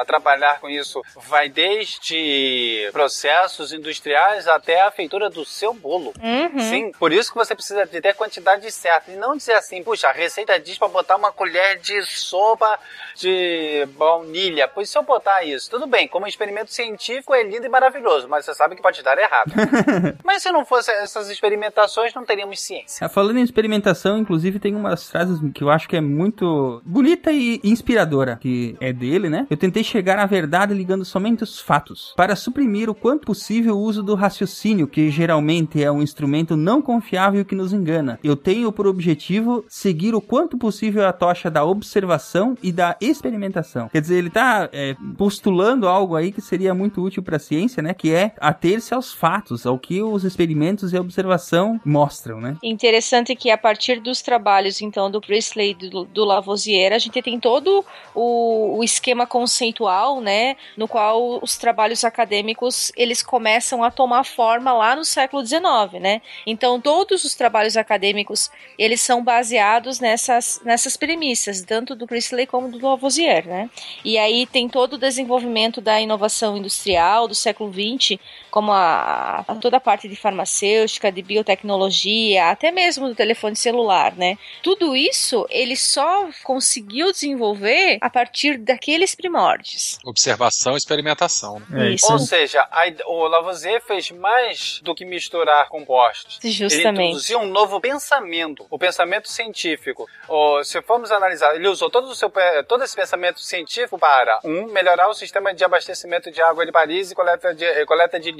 a trabalhar com isso vai desde processos industriais até a feitura do seu bolo. Uhum. Sim, por isso que você precisa de ter a quantidade certa. E não dizer assim, puxa, a receita diz pra botar uma colher de sopa de baunilha. Pois se eu botar isso, tudo bem, como experimento científico é lindo e maravilhoso, mas você sabe que pode dar errado. [laughs] mas se não fosse essas experimentações, não teríamos ciência. Ah, Falando em experimentação, inclusive tem umas frases que eu acho que é muito bonita e inspiradora, que é dele, né? Eu tentei chegar à verdade ligando somente os fatos, para suprimir o quanto possível o uso do raciocínio, que geralmente é um instrumento não confiável que nos engana. Eu tenho por objetivo seguir o quanto possível a tocha da observação e da experimentação. Quer dizer, ele tá é, postulando algo aí que seria muito útil para a ciência, né? Que é ater-se aos fatos, ao que os experimentos e a observação mostram, né? Interessante que a partir dos trabalhos, então, do Priestley e do, do Lavoisier, a gente tem todo o, o esquema conceitual, né, no qual os trabalhos acadêmicos, eles começam a tomar forma lá no século XIX, né? Então, todos os trabalhos acadêmicos, eles são baseados nessas, nessas premissas, tanto do Priestley como do Lavoisier, né? E aí tem todo o desenvolvimento da inovação industrial do século XX, como a, a toda a parte de farmacêutica, de biotecnologia, até mesmo do telefone celular, né? Tudo isso ele só conseguiu desenvolver a partir daqueles primórdios. Observação e experimentação. né? É isso. Ou seja, a o Lavoisier fez mais do que misturar compostos. Ele Justamente. introduziu um novo pensamento, o pensamento científico. Ou, se formos analisar, ele usou todo, o seu, todo esse pensamento científico para, um, melhorar o sistema de abastecimento de água de Paris e coleta de, eh, coleta de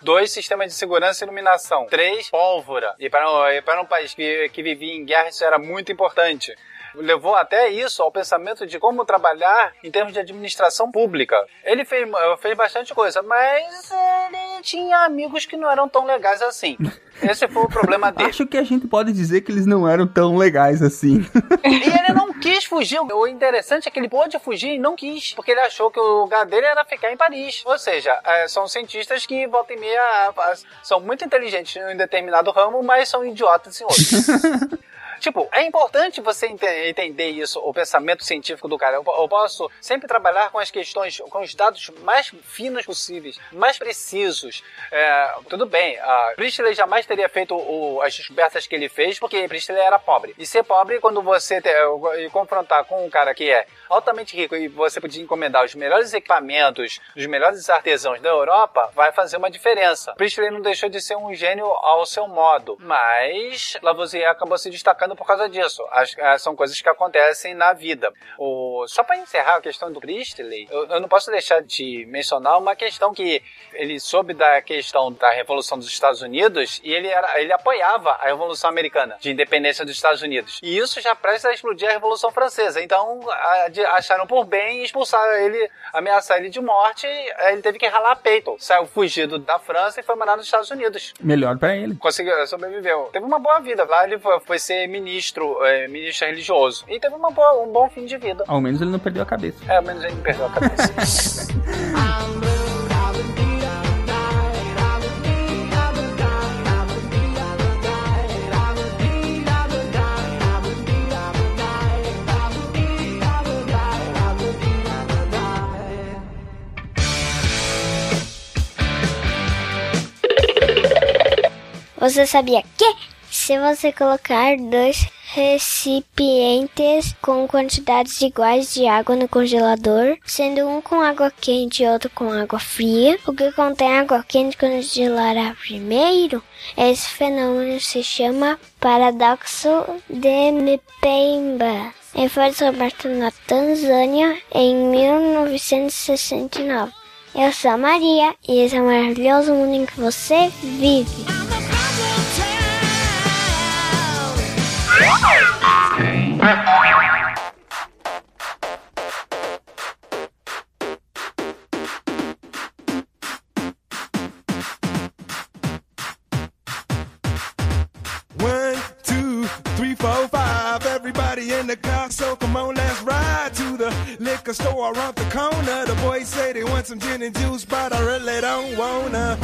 Dois, sistema de segurança e iluminação. Três, pólvora. E para, para um país que, que vivia em guerra, isso era muito importante. Levou até isso ao pensamento de como trabalhar em termos de administração pública. Ele fez, fez bastante coisa, mas ele tinha amigos que não eram tão legais assim. [laughs] Esse foi o problema dele. Acho que a gente pode dizer que eles não eram tão legais assim. E ele não quis fugir. O interessante é que ele pôde fugir e não quis, porque ele achou que o lugar dele era ficar em Paris. Ou seja, é, são cientistas que volta e meia ah, são muito inteligentes em determinado ramo, mas são idiotas em outro. [laughs] Tipo, é importante você ente- entender isso, o pensamento científico do cara. Eu, eu posso sempre trabalhar com as questões, com os dados mais finos possíveis, mais precisos. É, tudo bem, a Priestley jamais teria feito o- as descobertas que ele fez, porque Priestley era pobre. E ser pobre, quando você te, confrontar com um cara que é altamente rico e você podia encomendar os melhores equipamentos, os melhores artesãos da Europa, vai fazer uma diferença. Priestley não deixou de ser um gênio ao seu modo, mas Lavoisier acabou se destacando por causa disso. As- ah, são coisas que acontecem na vida. O, só para encerrar a questão do Priestley, eu, eu não posso deixar de mencionar uma questão que ele soube da questão da Revolução dos Estados Unidos e ele, era, ele apoiava a Revolução Americana de independência dos Estados Unidos. E isso já prestes a explodir a Revolução Francesa. Então a- de- acharam por bem expulsar ele, ameaçar ele de morte. Ele teve que ralar peito. Saiu fugido da França e foi morar nos Estados Unidos Melhor pra ele. conseguiu, sobreviveu. Teve uma boa vida. Lá ele foi, foi ser ministro, é, ministro religioso. E teve uma boa, um bom fim de vida. Ao menos ele não perdeu a cabeça. É, ao menos ele não perdeu a cabeça. [laughs] Você sabia que se você colocar dois recipientes com quantidades iguais de água no congelador, sendo um com água quente e outro com água fria, o que contém água quente congelará primeiro? Esse fenômeno se chama paradoxo de Mpemba. E foi descoberto na Tanzânia em 1969. Eu sou a Maria e esse é o maravilhoso mundo em que você vive. One, two, three, four, five. Everybody in the car, so come on, let's liquor store around the corner. The boys say they want some gin and juice, but I really don't wanna.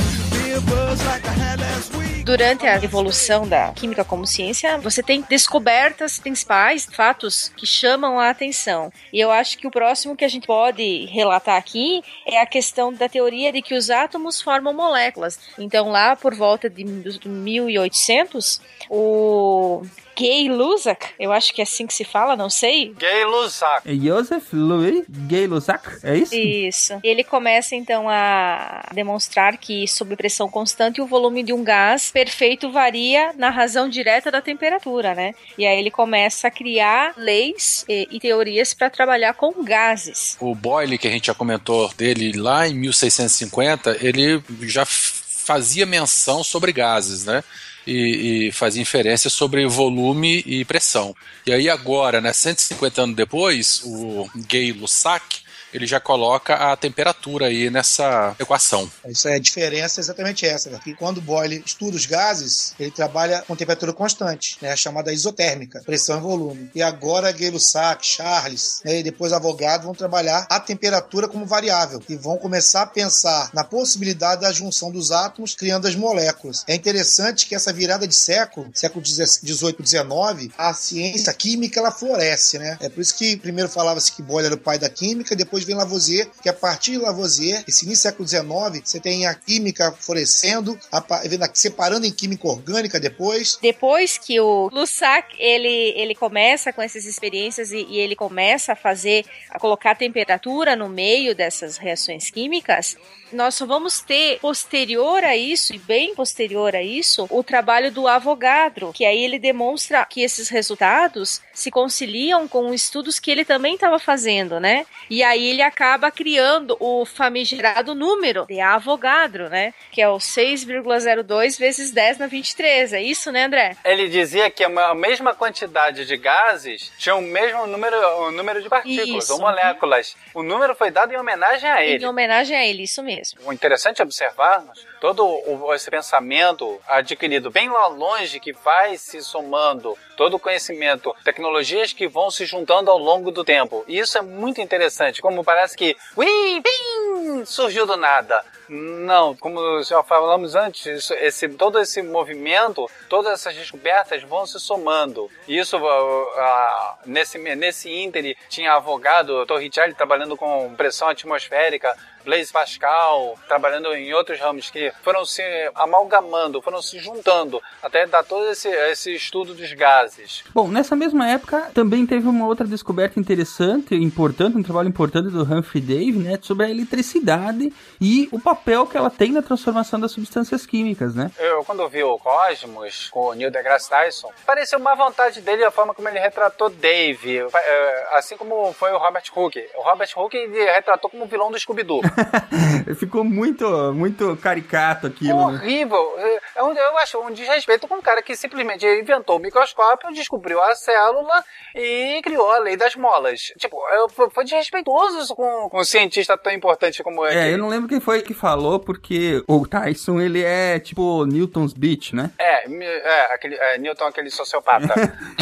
Durante a evolução da química como ciência, você tem descobertas principais, fatos que chamam a atenção. E eu acho que o próximo que a gente pode relatar aqui é a questão da teoria de que os átomos formam moléculas. Então, lá por volta de 1800, o Gay Lussac, eu acho que é assim que se fala, não sei. Gay Lussac. É Joseph Louis Gay-Lussac, é isso? Isso. Ele começa então a demonstrar que sob pressão constante o volume de um gás perfeito varia na razão direta da temperatura, né? E aí ele começa a criar leis e, e teorias para trabalhar com gases. O Boyle, que a gente já comentou dele lá em 1650, ele já fazia menção sobre gases, né? E, e fazia inferência sobre volume e pressão. E aí agora, né, 150 anos depois, o Gay Lussac, ele já coloca a temperatura aí nessa equação. Isso é a diferença é exatamente essa, né? que quando Boyle estuda os gases, ele trabalha com temperatura constante, né? chamada isotérmica, pressão e volume. E agora Gay-Lussac, Charles, né? e depois Avogadro vão trabalhar a temperatura como variável e vão começar a pensar na possibilidade da junção dos átomos criando as moléculas. É interessante que essa virada de século, século 18 19, a ciência química ela floresce, né? É por isso que primeiro falava-se que Boyle era o pai da química, depois vem Lavoisier, que a partir de Lavoisier, esse início do século XIX, você tem a química florescendo, a a- separando em química orgânica depois. Depois que o Lussac ele, ele começa com essas experiências e, e ele começa a fazer, a colocar temperatura no meio dessas reações químicas, nós só vamos ter posterior a isso, e bem posterior a isso, o trabalho do Avogadro, que aí ele demonstra que esses resultados se conciliam com estudos que ele também estava fazendo, né? E aí ele acaba criando o famigerado número de Avogadro, né? Que é o 6,02 vezes 10 na 23. É isso, né, André? Ele dizia que a mesma quantidade de gases tinha o mesmo número, o número de partículas Isso. ou moléculas. O número foi dado em homenagem a ele. Em homenagem a ele, isso mesmo. O interessante é observarmos todo o- esse pensamento adquirido bem lá longe que vai se somando, todo o conhecimento, tecnologias que vão se juntando ao longo do tempo. E isso é muito interessante, como parece que bim, surgiu do nada. Não, como já falamos antes, isso- esse, todo esse movimento, todas essas descobertas vão se somando. Isso, ah, ah, nesse, nesse ínter, tinha advogado, Torricelli trabalhando com pressão atmosférica, Blaise Pascal, trabalhando em outros ramos que foram se amalgamando, foram se juntando, até dar todo esse, esse estudo dos gases. Bom, nessa mesma época também teve uma outra descoberta interessante, importante, um trabalho importante do Humphrey Davy, né, sobre a eletricidade e o papel que ela tem na transformação das substâncias químicas, né? Eu, quando vi o Cosmos, com o Neil deGrasse Tyson, pareceu uma vontade dele a forma como ele retratou Dave, eh, assim como foi o Robert Hooke. O Robert Hooke retratou como vilão do Scooby-Doo. [laughs] Ficou muito, muito caricato aquilo, né? Horrível. É um- Eu acho um desrespeito com um cara que simplesmente inventou o microscópio, descobriu a célula e criou a lei das molas. Tipo, eu- foi- desrespeitoso isso com, com um cientista tão importante como É, ele. eu não lembro quem foi que falou, porque o Tyson, ele é tipo Newton's Beach, né? É, é, aquele, é, Newton, aquele sociopata.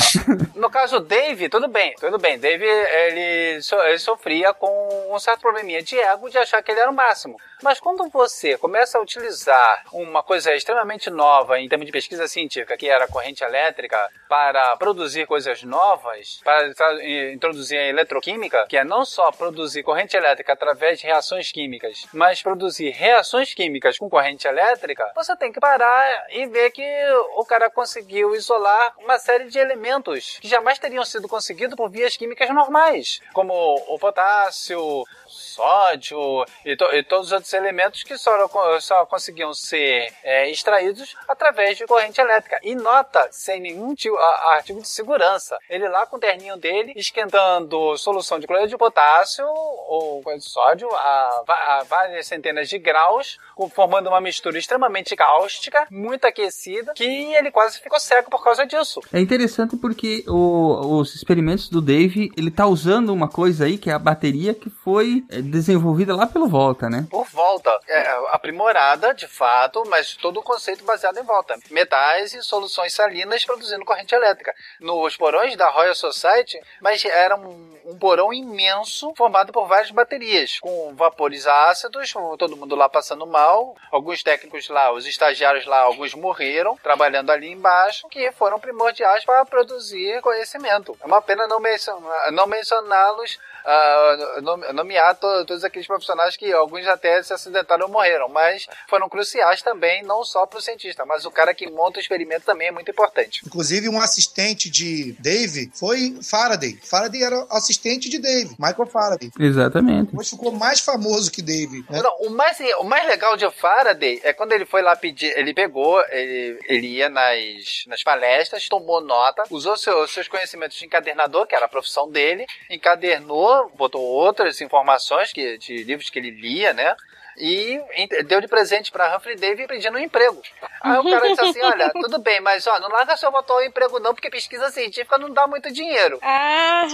[laughs] no caso, Dave, tudo bem, tudo bem. Dave, ele, so- ele sofria com um certo probleminha de ego de achar que ele era o máximo. Mas quando você começa a utilizar uma coisa extremamente nova em termos de pesquisa científica, que era a corrente elétrica, para produzir coisas novas, para introduzir a eletroquímica, que é não só produzir corrente elétrica através de reações químicas, mas produzir reações químicas com corrente elétrica, você tem que parar e ver que o cara conseguiu isolar uma série de elementos que jamais teriam sido conseguidos por vias químicas normais, como o potássio, sódio e, to- e todos os outros elementos que só, só conseguiam ser é, extraídos através de corrente elétrica. E nota, sem nenhum tipo, a- a- artigo de segurança. Ele lá com o terninho dele, esquentando solução de cloreto de potássio ou de sódio a, a várias centenas de graus, formando uma mistura extremamente cáustica, muito aquecida, que ele quase ficou cego por causa disso. É interessante porque o- os experimentos do Dave, ele tá usando uma coisa aí, que é a bateria que foi desenvolvida lá pelo Volta, né? por volta. É, aprimorada, de fato, mas todo o conceito baseado em volta. Metais e soluções salinas produzindo corrente elétrica. Nos porões da Royal Society, mas era um, um porão imenso formado por várias baterias, com vapores ácidos, todo mundo lá passando mal. Alguns técnicos lá, os estagiários lá, alguns morreram trabalhando ali embaixo, que foram primordiais para produzir conhecimento. É uma pena não mencioná-los, uh, nomear to, todos aqueles profissionais que alguns até se acidentaram ou morreram, mas foram cruciais também, não só para o cientista, mas o cara que monta o experimento também é muito importante. Inclusive, um assistente de Dave foi Faraday. Faraday era assistente de Dave, Michael Faraday. Exatamente. Hoje ficou mais famoso que Dave. Né? Não, o, mais, o mais legal de Faraday é quando ele foi lá pedir, ele pegou, ele, ele ia nas, nas palestras, tomou nota, usou seu, seus conhecimentos de encadernador, que era a profissão dele, encadernou, botou outras informações que, de livros que ele lia, né? e deu de presente para Humphrey Davy pedindo um emprego. Aí o cara disse assim: [laughs] Olha, tudo bem, mas ó, não larga seu voto ao emprego, não, porque pesquisa científica não dá muito dinheiro. Ah.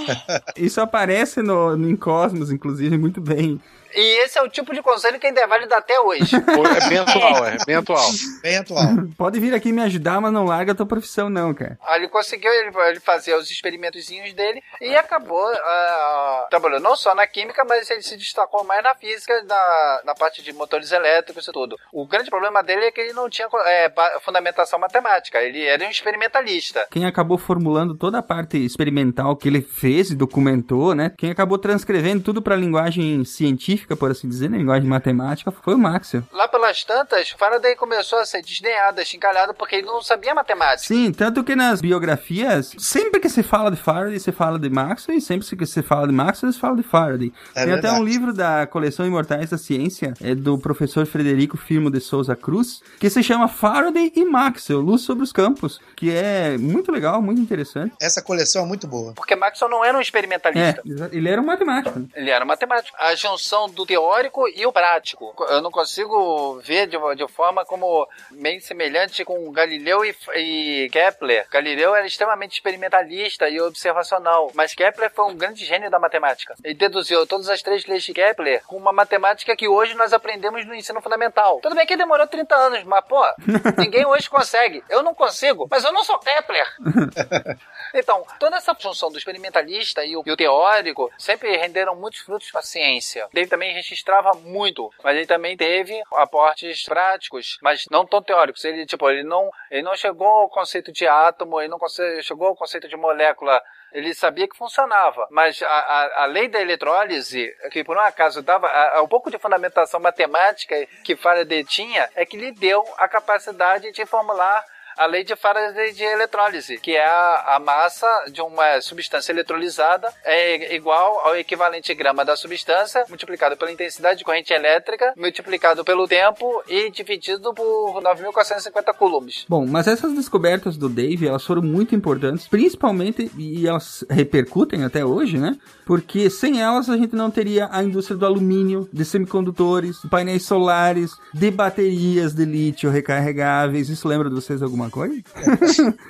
Isso aparece no, no Cosmos, inclusive, muito bem. E esse é o tipo de conselho que ainda é válido até hoje. [laughs] É bem atual, é bem atual. Bem atual. [laughs] Pode vir aqui me ajudar, mas não larga a tua profissão, não, cara. Aí ele conseguiu ele, ele fazer os experimentozinhos dele e acabou uh, trabalhando não só na química, mas ele se destacou mais na física, na, na parte de motores elétricos e tudo. O grande problema dele é que ele não tinha é, fundamentação matemática, ele era um experimentalista. Quem acabou formulando toda a parte experimental que ele fez e documentou, né? Quem acabou transcrevendo tudo para linguagem científica científica, por assim dizer, na linguagem de matemática, foi o Maxwell. Lá pelas tantas, Faraday começou a ser desdenhado, chincalhado, porque ele não sabia matemática. Sim, tanto que nas biografias, sempre que se fala de Faraday, se fala de Maxwell, e sempre que se fala de Maxwell, se fala de Faraday. É Tem verdade. até um livro da coleção Imortais da Ciência, é do professor Frederico Firmo de Souza Cruz, que se chama Faraday e Maxwell, Luz sobre os Campos, que é muito legal, muito interessante. Essa coleção é muito boa. Porque Maxwell não era um experimentalista. É, ele era um matemático. Ele era um matemático. A junção do teórico e o prático. Eu não consigo ver de, de forma como bem semelhante com Galileu e, e, Kepler. Galileu era extremamente experimentalista e observacional, mas Kepler foi um grande gênio da matemática. Ele deduziu todas as três leis de Kepler com uma matemática que hoje nós aprendemos no ensino fundamental. Tudo bem que demorou 30 anos, mas pô, [laughs] ninguém hoje consegue. Eu não consigo, mas eu não sou Kepler. [laughs] Então, toda essa função do experimentalista e o, e o teórico sempre renderam muitos frutos para a ciência. Ele também registrava muito, mas ele também teve aportes práticos, mas não tão teóricos. Ele, tipo, ele não, ele não chegou ao conceito de átomo, ele não chegou ao conceito de molécula ele sabia que funcionava, mas a, a, a, lei da eletrólise, que por um acaso dava a, um pouco de fundamentação matemática que Faraday tinha, é que lhe deu a capacidade de formular a lei de Faraday de eletrólise, que é a, a, massa de uma substância eletrolizada é igual ao equivalente grama da substância multiplicado pela intensidade de corrente elétrica multiplicado pelo tempo e dividido por 9.450 coulombs. Bom, mas essas descobertas do Dave, elas foram muito importantes, principalmente e elas repercutem até hoje, né? Porque sem elas a gente não teria a indústria do alumínio, de semicondutores, de painéis solares, de baterias de lítio recarregáveis. Isso lembra de vocês alguma coisa? [laughs]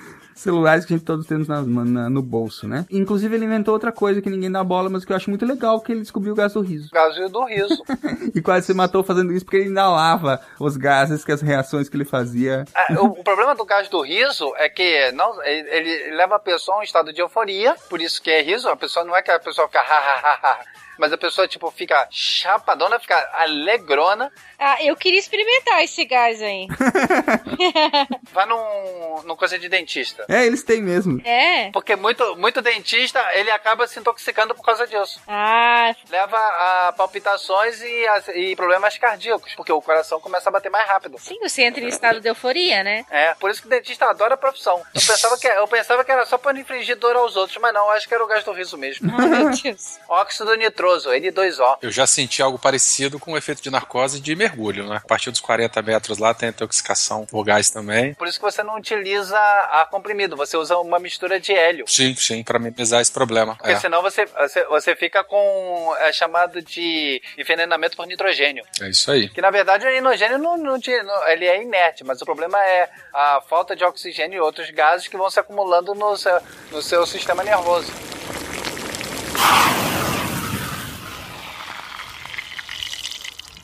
celulares que a gente todos temos na, na, no bolso, né? Inclusive, ele inventou outra coisa que ninguém dá bola, mas que eu acho muito legal, que ele descobriu o gás do riso. Gás do riso. [laughs] e quase se matou fazendo isso porque ele inalava os gases, que as reações que ele fazia. É, o, o, problema do gás do riso é que não, ele, ele leva a pessoa a um estado de euforia, por isso que é riso. A pessoa não é que a pessoa fica ha, ha, ha, ha mas a pessoa, tipo, fica chapadona, fica alegrona. Ah, eu queria experimentar esse gás aí. [laughs] Vai num, num coisa de dentista. É, eles têm mesmo. É. Porque muito, muito dentista, ele acaba se intoxicando por causa disso. Ah. Leva a palpitações e, a, e problemas cardíacos, porque o coração começa a bater mais rápido. Sim, você entra em estado de euforia, né? É, por isso que o dentista adora a profissão. Eu pensava que, eu pensava que era só para infligir dor aos outros, mas não, acho que era o gás do riso mesmo. Meu Deus. Óxido nitroso N2O. Eu já senti algo parecido com o efeito de narcose de mergulho, né? A partir dos 40 metros lá tem intoxicação por gás também. Por isso que você não utiliza ar comprimido, você usa uma mistura de hélio. Sim, sim, para minimizar esse problema. Porque é. senão você, você, você fica com é chamado de envenenamento por nitrogênio. É isso aí. Que na verdade o nitrogênio não, não, não, ele é inerte, mas o problema é a falta de oxigênio e outros gases que vão se acumulando no seu, no seu sistema nervoso.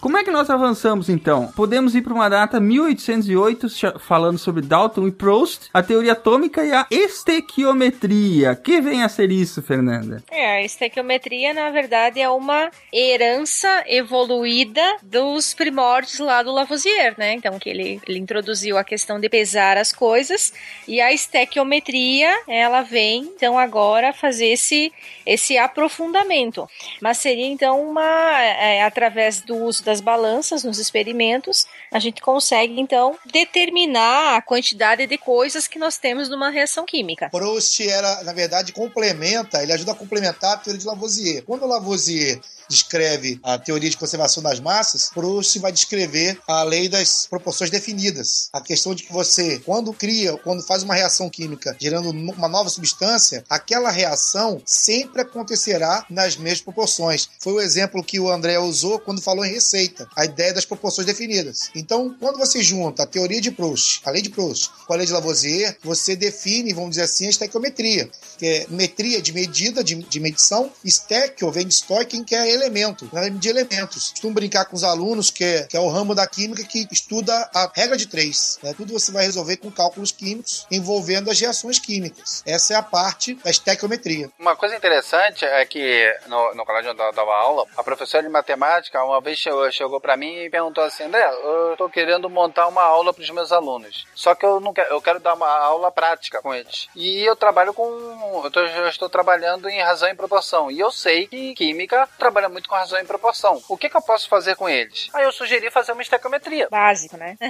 Como é que nós avançamos então? Podemos ir para uma data 1808, cha- falando sobre Dalton e Proust, a teoria atômica e a estequiometria. Que vem a ser isso, Fernanda? É, a estequiometria, na verdade, é uma herança evoluída dos primórdios lá do Lavoisier, né? Então, que ele, ele introduziu a questão de pesar as coisas e a estequiometria, ela vem, então, agora fazer esse, esse aprofundamento. Mas seria, então, uma, é, através do uso das balanças nos experimentos, a gente consegue, então, determinar a quantidade de coisas que nós temos numa reação química. Proust era, na verdade, complementa, ele ajuda a complementar a teoria de Lavoisier. Quando Lavoisier descreve a teoria de conservação das massas, Proust vai descrever a lei das proporções definidas. A questão de que você, quando cria, quando faz uma reação química gerando uma nova substância, aquela reação sempre acontecerá nas mesmas proporções. Foi o exemplo que o André usou quando falou em receita, a ideia das proporções definidas. Então, quando você junta a teoria de Proust, a lei de Proust, com a lei de Lavoisier, você define, vamos dizer assim, a estequiometria, que é metria de medida, de, de medição, stekio vem de stoichen, que é elemento, de elementos. Costumo brincar com os alunos, que é, que é o ramo da química que estuda a regra de três. né? Tudo você vai resolver com cálculos químicos envolvendo as reações químicas. Essa é a parte da estequiometria. Uma coisa interessante é que no, no colégio onde eu dava aula, a professora de matemática uma vez chegou, chegou para mim e perguntou assim: André, eu estou querendo montar uma aula para os meus alunos. Só que eu não quero, eu quero dar uma aula prática com eles. E eu trabalho com. Eu, tô- eu estou trabalhando em razão e proporção. E eu sei que química trabalha muito com razão e proporção. O que, que eu posso fazer com eles? Aí eu sugeri fazer uma estequiometria. Básico, né? [laughs]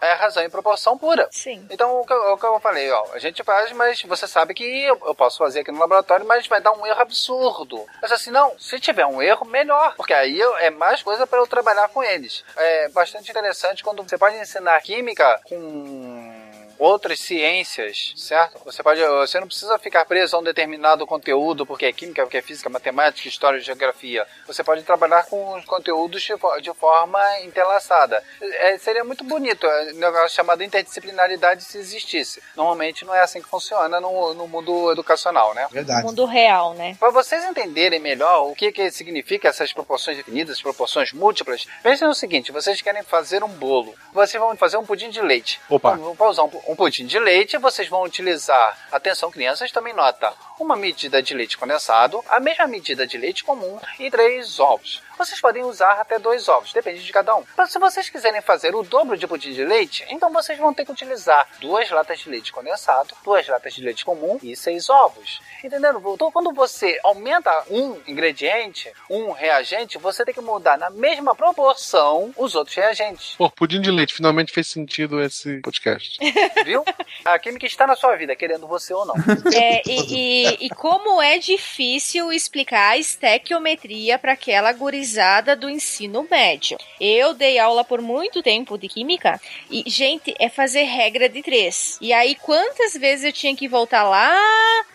É razão e proporção pura. Sim. Então, o que, eu- o que eu falei, ó, a gente faz, mas você sabe que eu, eu posso fazer aqui no laboratório, mas vai dar um erro absurdo. Mas assim, não, se tiver um erro, melhor, porque aí eu- é mais coisa para eu trabalhar com eles. É bastante interessante quando você pode ensinar química com outras ciências, certo? Você pode, você não precisa ficar preso a um determinado conteúdo, porque é química, porque é física, matemática, história, geografia. Você pode trabalhar com os conteúdos de, de forma entrelaçada. É, seria muito bonito, é, um negócio chamado interdisciplinaridade se existisse. Normalmente não é assim que funciona no, no mundo educacional, né? Verdade. Mundo real, né? Para vocês entenderem melhor o que, que significa essas proporções definidas, proporções múltiplas, pensem no seguinte: vocês querem fazer um bolo, vocês vão fazer um pudim de leite. Opa. Vão- Para usar um, um pudim de leite, vocês vão utilizar, atenção crianças, também nota, uma medida de leite condensado, a mesma medida de leite comum e três ovos. Vocês podem usar até dois ovos, depende de cada um. Mas se vocês quiserem fazer o dobro de pudim de leite, então vocês vão ter que utilizar duas latas de leite condensado, duas latas de leite comum e seis ovos. Entendendo? Então, quando você aumenta um ingrediente, um reagente, você tem que mudar na mesma proporção os outros reagentes. Pô, pudim de leite, finalmente fez sentido esse podcast. [laughs] Viu? A química está na sua vida, querendo você ou não. É, e, e- [laughs] e como é difícil explicar a estequiometria para aquela gurizada do ensino médio. Eu dei aula por muito tempo de química e, gente, é fazer regra de três. E aí, quantas vezes eu tinha que voltar lá,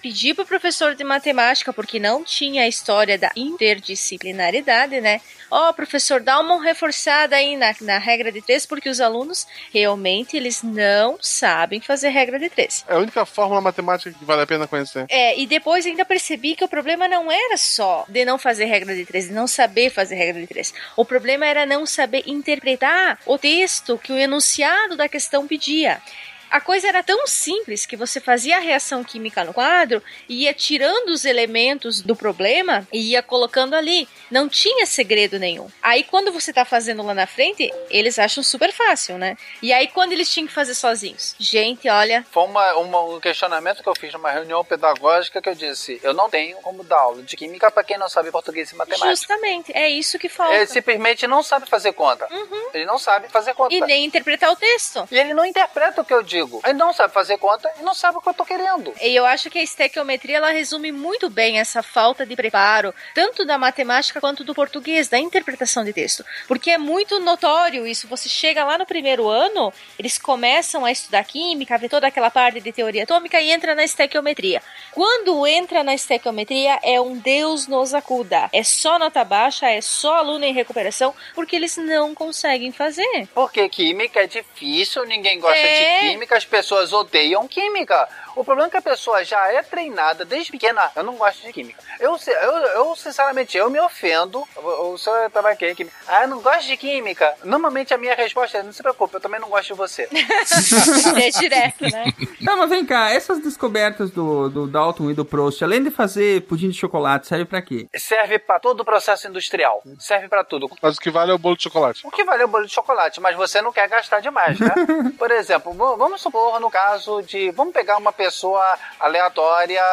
pedir pro professor de matemática, porque não tinha a história da interdisciplinaridade, né? Ó, professor, dá uma reforçada aí na, na regra de três, porque os alunos realmente eles não sabem fazer regra de três. É a única fórmula matemática que vale a pena conhecer. É, e depois ainda percebi que o problema não era só de não fazer regra de três, de não saber fazer regra de três. O problema era não saber interpretar o texto que o enunciado da questão pedia. A coisa era tão simples que você fazia a reação química no quadro e ia tirando os elementos do problema e ia colocando ali. Não tinha segredo nenhum. Aí quando você tá fazendo lá na frente, eles acham super fácil, né? E aí quando eles tinham que fazer sozinhos? Gente, olha, Foi uma, uma- um questionamento que eu fiz numa reunião pedagógica que eu disse: eu não tenho como dar aula de química para quem não sabe português e matemática. justamente, é isso que falta. Ele simplesmente não sabe fazer conta. Ele não sabe fazer conta. E nem interpretar o texto. E ele não interpreta o que eu digo. Ele não sabe fazer conta e não sabe o que eu tô querendo. E eu acho que a estequiometria ela resume muito bem essa falta de preparo, tanto da matemática quanto do português, da interpretação de texto. Porque é muito notório isso. Você chega lá no primeiro ano, eles começam a estudar química, ver toda aquela parte de teoria atômica e entra na estequiometria. Quando entra na estequiometria, é um Deus nos acuda. É só nota baixa, é só aluno em recuperação, porque eles não conseguem fazer. Porque química é difícil, ninguém gosta É. de química, as pessoas odeiam química. O problema é que a pessoa já é treinada desde pequena. Eu não gosto de química. Eu, eu, eu sinceramente, eu me ofendo. O senhor tava aqui, em química. Ah, eu não gosto de química. Normalmente a minha resposta é: não se preocupe, eu também não gosto de você. [laughs] É direto, né? Tá, mas vem cá, essas descobertas do, do Dalton e do Prost, além de fazer pudim de chocolate, serve pra quê? Serve pra todo o processo industrial. Serve pra tudo. Mas o que vale é o bolo de chocolate. O que vale é o bolo de chocolate, mas você não quer gastar demais, né? [laughs] Por exemplo, vamos supor no caso de. Vamos pegar uma pessoa aleatória.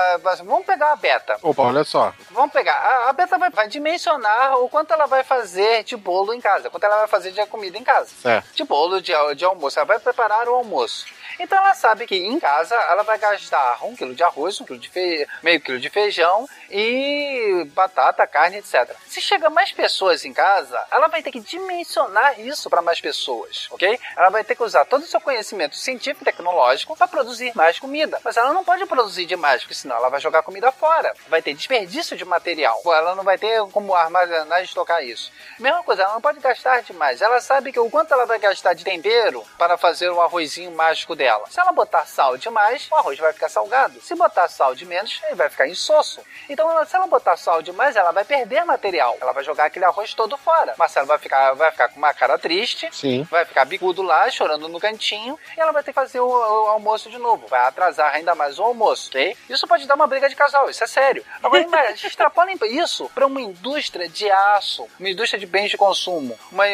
Vamos pegar a Beta. Opa, olha só. Vamos pegar. A, a Beta vai, vai dimensionar o quanto ela vai fazer de bolo em casa, quanto ela vai fazer de comida em casa. É. De bolo de, de almoço. Ela vai preparar o almoço. Então ela sabe que em casa ela vai gastar um quilo de arroz, um quilo de fe... meio quilo de feijão e batata, carne, etc. Se chega mais pessoas em casa, ela vai ter que dimensionar isso para mais pessoas, ok? Ela vai ter que usar todo o seu conhecimento científico e tecnológico para produzir mais comida. Mas ela não pode produzir demais, porque senão ela vai jogar comida fora. Vai ter desperdício de material. Ela não vai ter como armazenar e estocar isso. Mesma coisa, ela não pode gastar demais. Ela sabe que o quanto ela vai gastar de tempero para fazer o arrozinho mágico dela. Se ela botar sal demais, o arroz vai ficar salgado. Se botar sal de menos, ele vai ficar insosso. Então, ela- se ela botar sal demais, ela vai perder material. Ela vai jogar aquele arroz todo fora. Marcelo vai ficar, vai ficar com uma cara triste. Sim. Vai ficar bicudo lá, chorando no cantinho. E ela vai ter que fazer o, o almoço de novo. Vai atrasar ainda mais o almoço, ok? Isso pode dar uma briga de casal, isso é sério. Agora, [laughs] imagina, extrapolem isso para uma indústria de aço, uma indústria de bens de consumo, uma,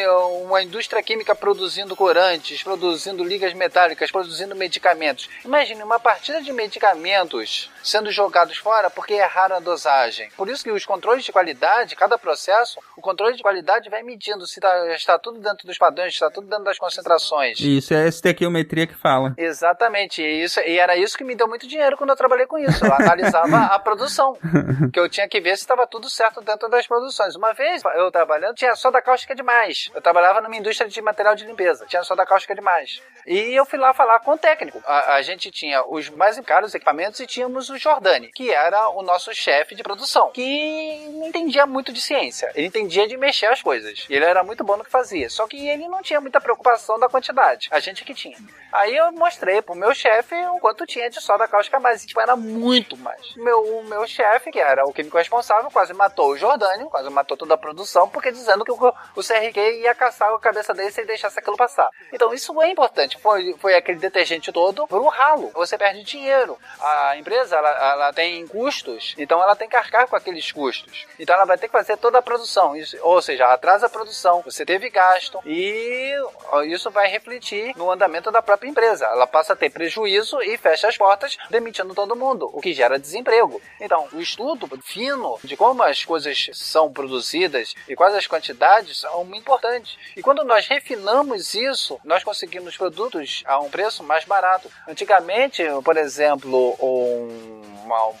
uma indústria química produzindo corantes, produzindo ligas metálicas, produzindo medicamentos. Imagine uma partida de medicamentos sendo jogados fora porque erraram a dosagem. Por isso que os controles de qualidade, cada processo, o controle de qualidade vai medindo se tá- está tudo dentro dos padrões, está tudo dentro das concentrações. Isso é estequiometria que fala. Exatamente, e, isso, e era isso que me deu muito dinheiro quando eu trabalhei com isso. Eu analisava a produção, [laughs] que eu tinha que ver se estava tudo certo dentro das produções. Uma vez eu trabalhando, tinha soda cáustica demais. Eu trabalhava numa indústria de material de limpeza, tinha soda cáustica demais. E eu fui lá falar com o técnico. A, a gente tinha os mais caros equipamentos e tínhamos o Jordani, que era o nosso chefe de produção, que não entendia muito de ciência. Ele entendia de mexer as coisas. E ele era muito bom no que fazia. Só que ele não tinha muita preocupação da quantidade. A gente que tinha. Aí eu mostrei pro meu chefe o quanto tinha de soda cáustica mais. E, tipo, era muito mais. Meu, o meu chefe, que era o químico responsável, quase matou o Jordânio, quase matou toda a produção, porque dizendo que o, o CRQ ia caçar a cabeça dele se ele deixasse aquilo passar. Então isso é importante. Foi, foi aquele detergente todo pro ralo. Você perde dinheiro. A empresa, ela, ela tem custos, então ela tem que arcar com aqueles custos. Então ela vai ter que fazer toda a produção. Isso, ou seja, atrasa a produção, você teve gasto e isso vai refletir no andamento da própria empresa. Ela passa a ter prejuízo e fecha as portas, demitindo todo mundo, o que gera desemprego. Então, o estudo fino de como as coisas são produzidas e quais as quantidades são importantes. E quando nós refinamos isso, nós conseguimos produtos a um preço mais barato. Antigamente, por exemplo, um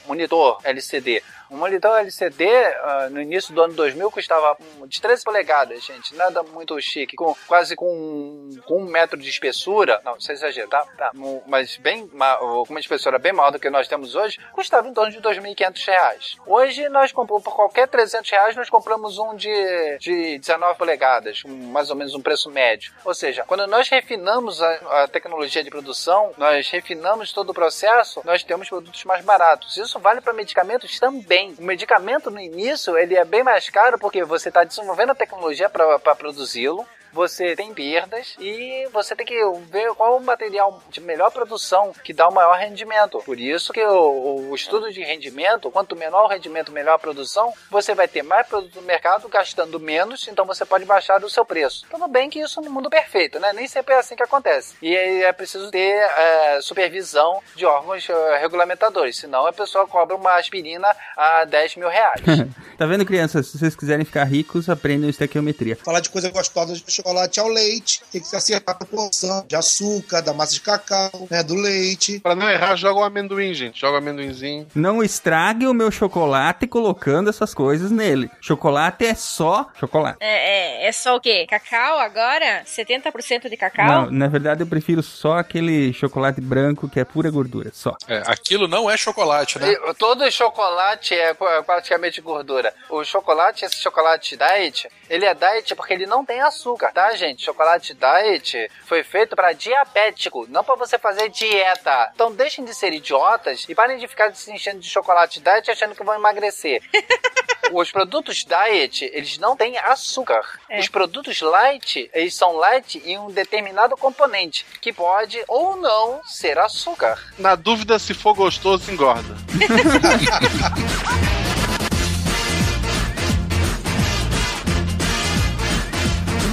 monitor LCD um monitor LCD ah, no início do ano 2000 custava de 13 polegadas, gente. Nada muito chique. Com, quase com, com um metro de espessura. Não, isso é exagero, tá? tá um- mas bem, ma- com uma espessura bem maior do que nós temos hoje, custava em torno de 2.500 reais. Hoje nós compramos, por qualquer 300 reais, nós compramos um de, de 19 polegadas, um- mais ou menos um preço médio. Ou seja, quando nós refinamos a, a tecnologia de produção, nós refinamos todo o processo, nós temos produtos mais baratos. Isso vale para medicamentos também. O medicamento no início ele é bem mais caro porque você está desenvolvendo a tecnologia para produzi-lo. Você tem perdas e você tem que ver qual o material de melhor produção que dá o maior rendimento. Por isso que o, o estudo de rendimento, quanto menor o rendimento, melhor a produção, você vai ter mais produto no mercado gastando menos, então você pode baixar o seu preço. Tudo bem que isso no mundo perfeito, né? Nem sempre é assim que acontece. E aí é preciso ter é, supervisão de órgãos é, regulamentadores, senão a pessoa cobra uma aspirina a 10 mil reais. [laughs] Tá vendo, crianças? Se vocês quiserem ficar ricos, aprendam estequiometria. Falar de coisa gostosa de chocolate ao leite, tem que se acertar a proporção de açúcar, da massa de cacau, né, do leite. Pra não errar, joga um amendoim, gente. Joga um amendoinzinho. Não estrague o meu chocolate colocando essas coisas nele. Chocolate é só chocolate. É, é, é só o quê? Cacau agora? 70% de cacau? Não, na verdade eu prefiro só aquele chocolate branco que é pura gordura, só. É, aquilo não é chocolate, né? E Todo chocolate é praticamente gordura. O chocolate, esse chocolate diet, Ele é diet porque ele não tem açúcar, tá, gente? Chocolate diet foi feito para diabético, não para você fazer dieta. Então deixem de ser idiotas e parem de ficar se enchendo de chocolate diet achando que vão emagrecer. [laughs] Os produtos diet, eles não têm açúcar. É. Os produtos light, eles são light em um determinado componente, que pode ou não ser açúcar. Na dúvida, se for gostoso, engorda. [laughs]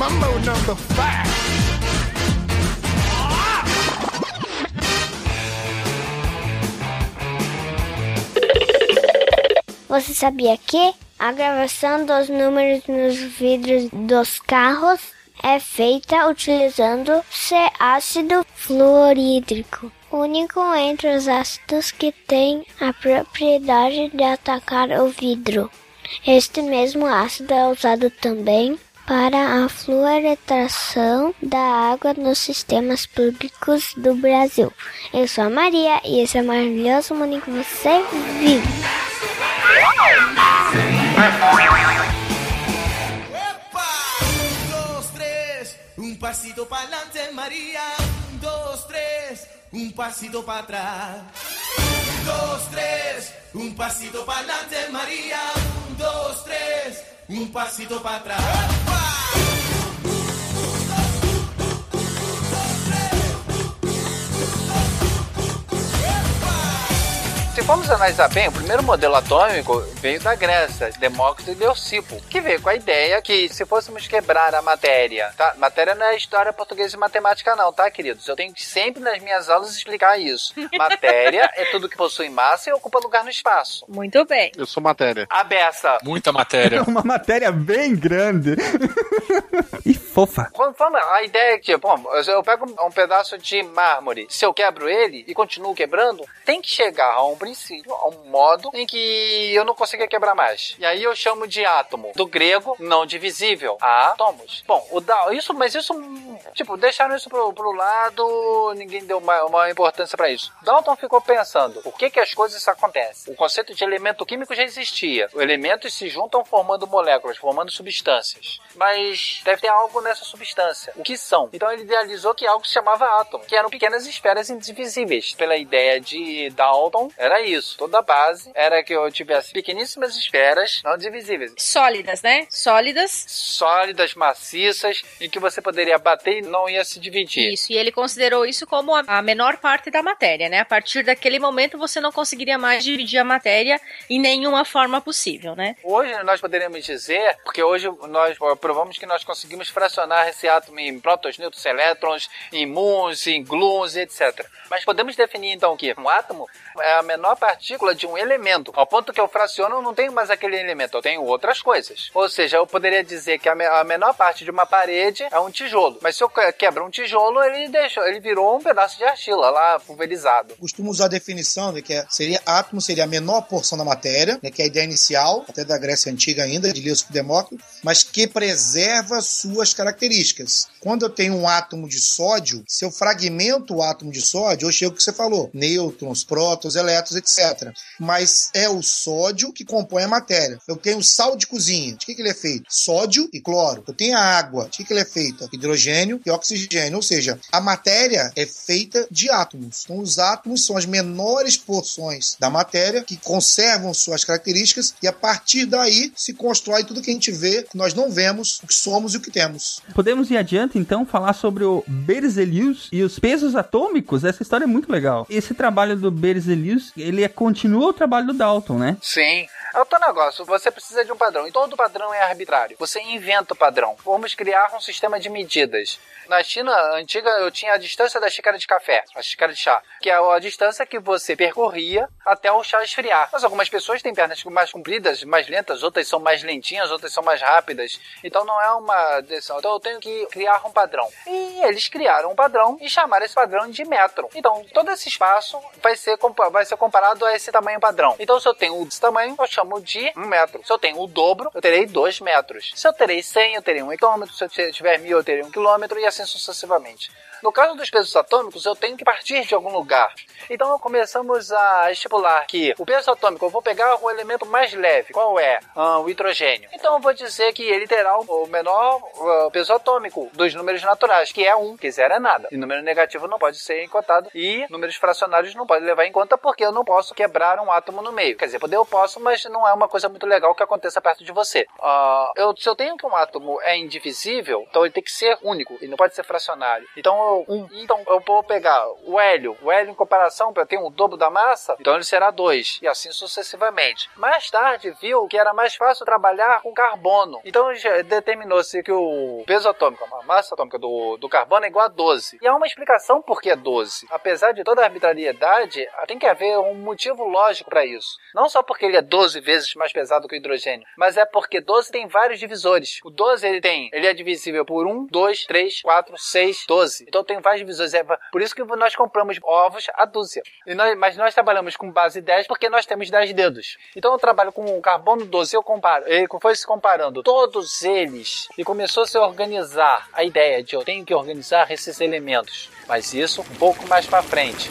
Mambo number five. Você sabia que a gravação dos números nos vidros dos carros é feita utilizando C ácido fluorídrico, único entre os ácidos que tem a propriedade de atacar o vidro. Este mesmo ácido é usado também para a fluoretação da água nos sistemas públicos do Brasil. Eu sou a Maria e esse é o maravilhoso mundo em que você vive. Un, dos, tres, un pasito para adelante, María. Un, dos, tres, un pasito para atrás. Un, dos, tres, un pasito para adelante, María. Un, dos, tres, un pasito para atrás. Se formos analisar bem, o primeiro modelo atômico veio da Grécia, Demócrito e Leucipo, que veio com a ideia que se fôssemos quebrar a matéria, tá? Matéria não é história portuguesa e matemática não, tá, queridos? Eu tenho que sempre nas minhas aulas explicar isso. Matéria é tudo que possui massa e ocupa lugar no espaço. Muito bem. Eu sou matéria. A beça. Muita matéria. [laughs] Uma matéria bem grande. [laughs] e fofa. Quando fala, a ideia é que, bom, eu pego um pedaço de mármore, se eu quebro ele e continuo quebrando, tem que chegar a um princípio, a um modo em que eu não consiga quebrar mais. E aí eu chamo de átomo, do grego não divisível, átomos. Bom, o da, isso, mas isso, tipo, deixaram isso pro, pro lado, ninguém deu uma, uma importância para isso. Dalton ficou pensando, por que que as coisas acontecem? O conceito de elemento químico já existia. Os elementos se juntam formando moléculas, formando substâncias. Mas deve ter algo nessa substância. O que são? Então ele idealizou que algo se chamava átomo, que eram pequenas esferas indivisíveis. Pela ideia de Dalton, era isso. Toda a base era que eu tivesse pequeníssimas esferas não divisíveis. Sólidas, né? Sólidas. Sólidas, maciças, em que você poderia bater e não ia se dividir. Isso, e ele considerou isso como a, menor parte da matéria, né? A partir daquele momento você não conseguiria mais dividir a matéria em nenhuma forma possível, né? Hoje nós poderíamos dizer, porque hoje nós provamos que nós conseguimos fracionar esse átomo em prótons, nêutrons, elétrons, em muons, em gluons, etc. Mas podemos definir então que um átomo é a menor partícula de um elemento. Ao ponto que eu fraciono, eu não tenho mais aquele elemento, eu tenho outras coisas. Ou seja, eu poderia dizer que a, me- a menor parte de uma parede é um tijolo. Mas se eu que- quebro um tijolo, ele deixou, ele virou um pedaço de argila lá pulverizado. Costumo usar a definição de que é- seria átomo seria a menor porção da matéria, né, que é a ideia inicial, até da Grécia Antiga ainda, de Leucipo Demócrito, mas que preserva suas características. Quando eu tenho um átomo de sódio, se eu fragmento o átomo de sódio, eu chego o que você falou, nêutrons, prótons, elétrons, etc. Mas é o sódio que compõe a matéria. Eu tenho sal de cozinha. De que, que ele é feito? Sódio e cloro. Eu tenho a água. De que, que ele é feito? Hidrogênio e oxigênio. Ou seja, a matéria é feita de átomos. Então, os átomos são as menores porções da matéria que conservam suas características e a partir daí se constrói tudo que a gente vê, que nós não vemos, o que somos e o que temos. Podemos ir adiante, então, falar sobre o Berzelius e os pesos atômicos? Essa história é muito legal. Esse trabalho do Berzelius, ele é, continua o trabalho do Dalton, né? Sim. É outro negócio, você precisa de um padrão. E todo padrão é arbitrário. Você inventa o padrão. Vamos criar um sistema de medidas. Na China antiga, eu tinha a distância da xícara de café, a xícara de chá, que é a distância que você percorria até o chá esfriar. Mas algumas pessoas têm pernas mais compridas, mais lentas, outras são mais lentinhas, outras são mais rápidas. Então não é uma decisão. Então eu tenho que criar um padrão. E eles criaram um padrão e chamaram esse padrão de metro. Então todo esse espaço vai ser, vai ser comparado a esse tamanho padrão. Então se eu tenho esse tamanho, eu chamo de um metro. Se eu tenho o dobro, eu terei dois metros. Se eu terei 100, eu terei um quilômetro. Se eu tiver mil, eu terei um quilômetro e assim sucessivamente. No caso dos pesos atômicos, eu tenho que partir de algum lugar. Então começamos a estipular que o peso atômico, eu vou pegar o elemento mais leve. Qual é? Ah, o hidrogênio. Então eu vou dizer que ele terá o menor ah, peso atômico dos números naturais, que é 1, que zero é nada. E número negativo não pode ser encotado e números fracionários não pode levar em conta porque eu não posso quebrar um átomo no meio. Quer dizer, poder eu posso, mas não é uma coisa muito legal que aconteça perto de você. Ah, eu, se eu tenho que um átomo é indivisível, então ele tem que ser único, ele não pode ser fracionário. Então um, então eu vou pegar o hélio, o hélio em comparação para ter um dobro da massa, então ele será 2 e assim sucessivamente. Mais tarde viu que era mais fácil trabalhar com carbono. Então determinou-se que o peso atômico, a massa atômica do, do carbono é igual a 12. E há uma explicação por que é 12. Apesar de toda a arbitrariedade, tem que haver um motivo lógico para isso. Não só porque ele é 12 vezes mais pesado que o hidrogênio, mas é porque 12 tem vários divisores. O 12 ele tem, ele é divisível por 1, 2, 3, 4, 6, 12. Então tem vários divisores. É por isso que nós compramos ovos a dúzia. Nós, mas nós trabalhamos com base 10 porque nós temos 10 dedos. Então eu trabalho com carbono 12, eu comparo, ele foi se comparando todos eles e começou a se organizar a ideia de eu tenho que organizar esses elementos. Mas isso um pouco mais para frente.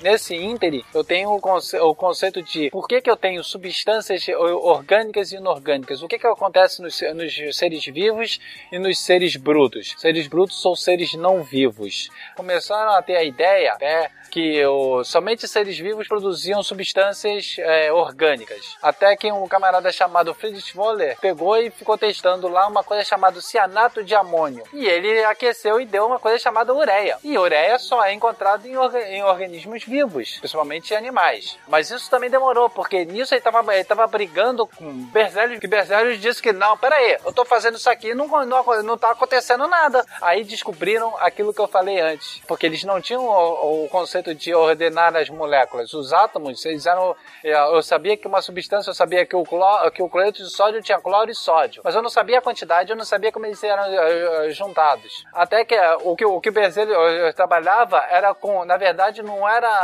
Nesse íntere, eu tenho o, conce o, conceito de por que, que eu tenho substâncias orgânicas e inorgânicas. O que, que acontece nos, nos seres vivos e nos seres brutos. Seres brutos são seres não vivos. Começaram a ter a ideia né, que o, somente seres vivos produziam substâncias é, orgânicas. Até que um camarada chamado Friedrich Wohler pegou e ficou testando lá uma coisa chamada cianato de amônio. E ele aqueceu e deu uma coisa chamada ureia. E ureia só é encontrada em, orga em organismos vivos, principalmente animais. Mas isso também demorou, porque nisso ele estava ele tava brigando com Berzelius, que Berzelius disse que não, peraí, eu estou fazendo isso aqui não, não, não tá acontecendo nada. Aí descobriram aquilo que eu falei antes, porque eles não tinham o, o conceito de ordenar as moléculas. Os átomos, eles eram. Eu sabia que uma substância, eu sabia que o, cloro, que o cloreto de sódio tinha cloro e sódio, mas eu não sabia a quantidade, eu não sabia como eles eram uh, juntados. Até que o que o que Berzelius trabalhava era com, na verdade, não era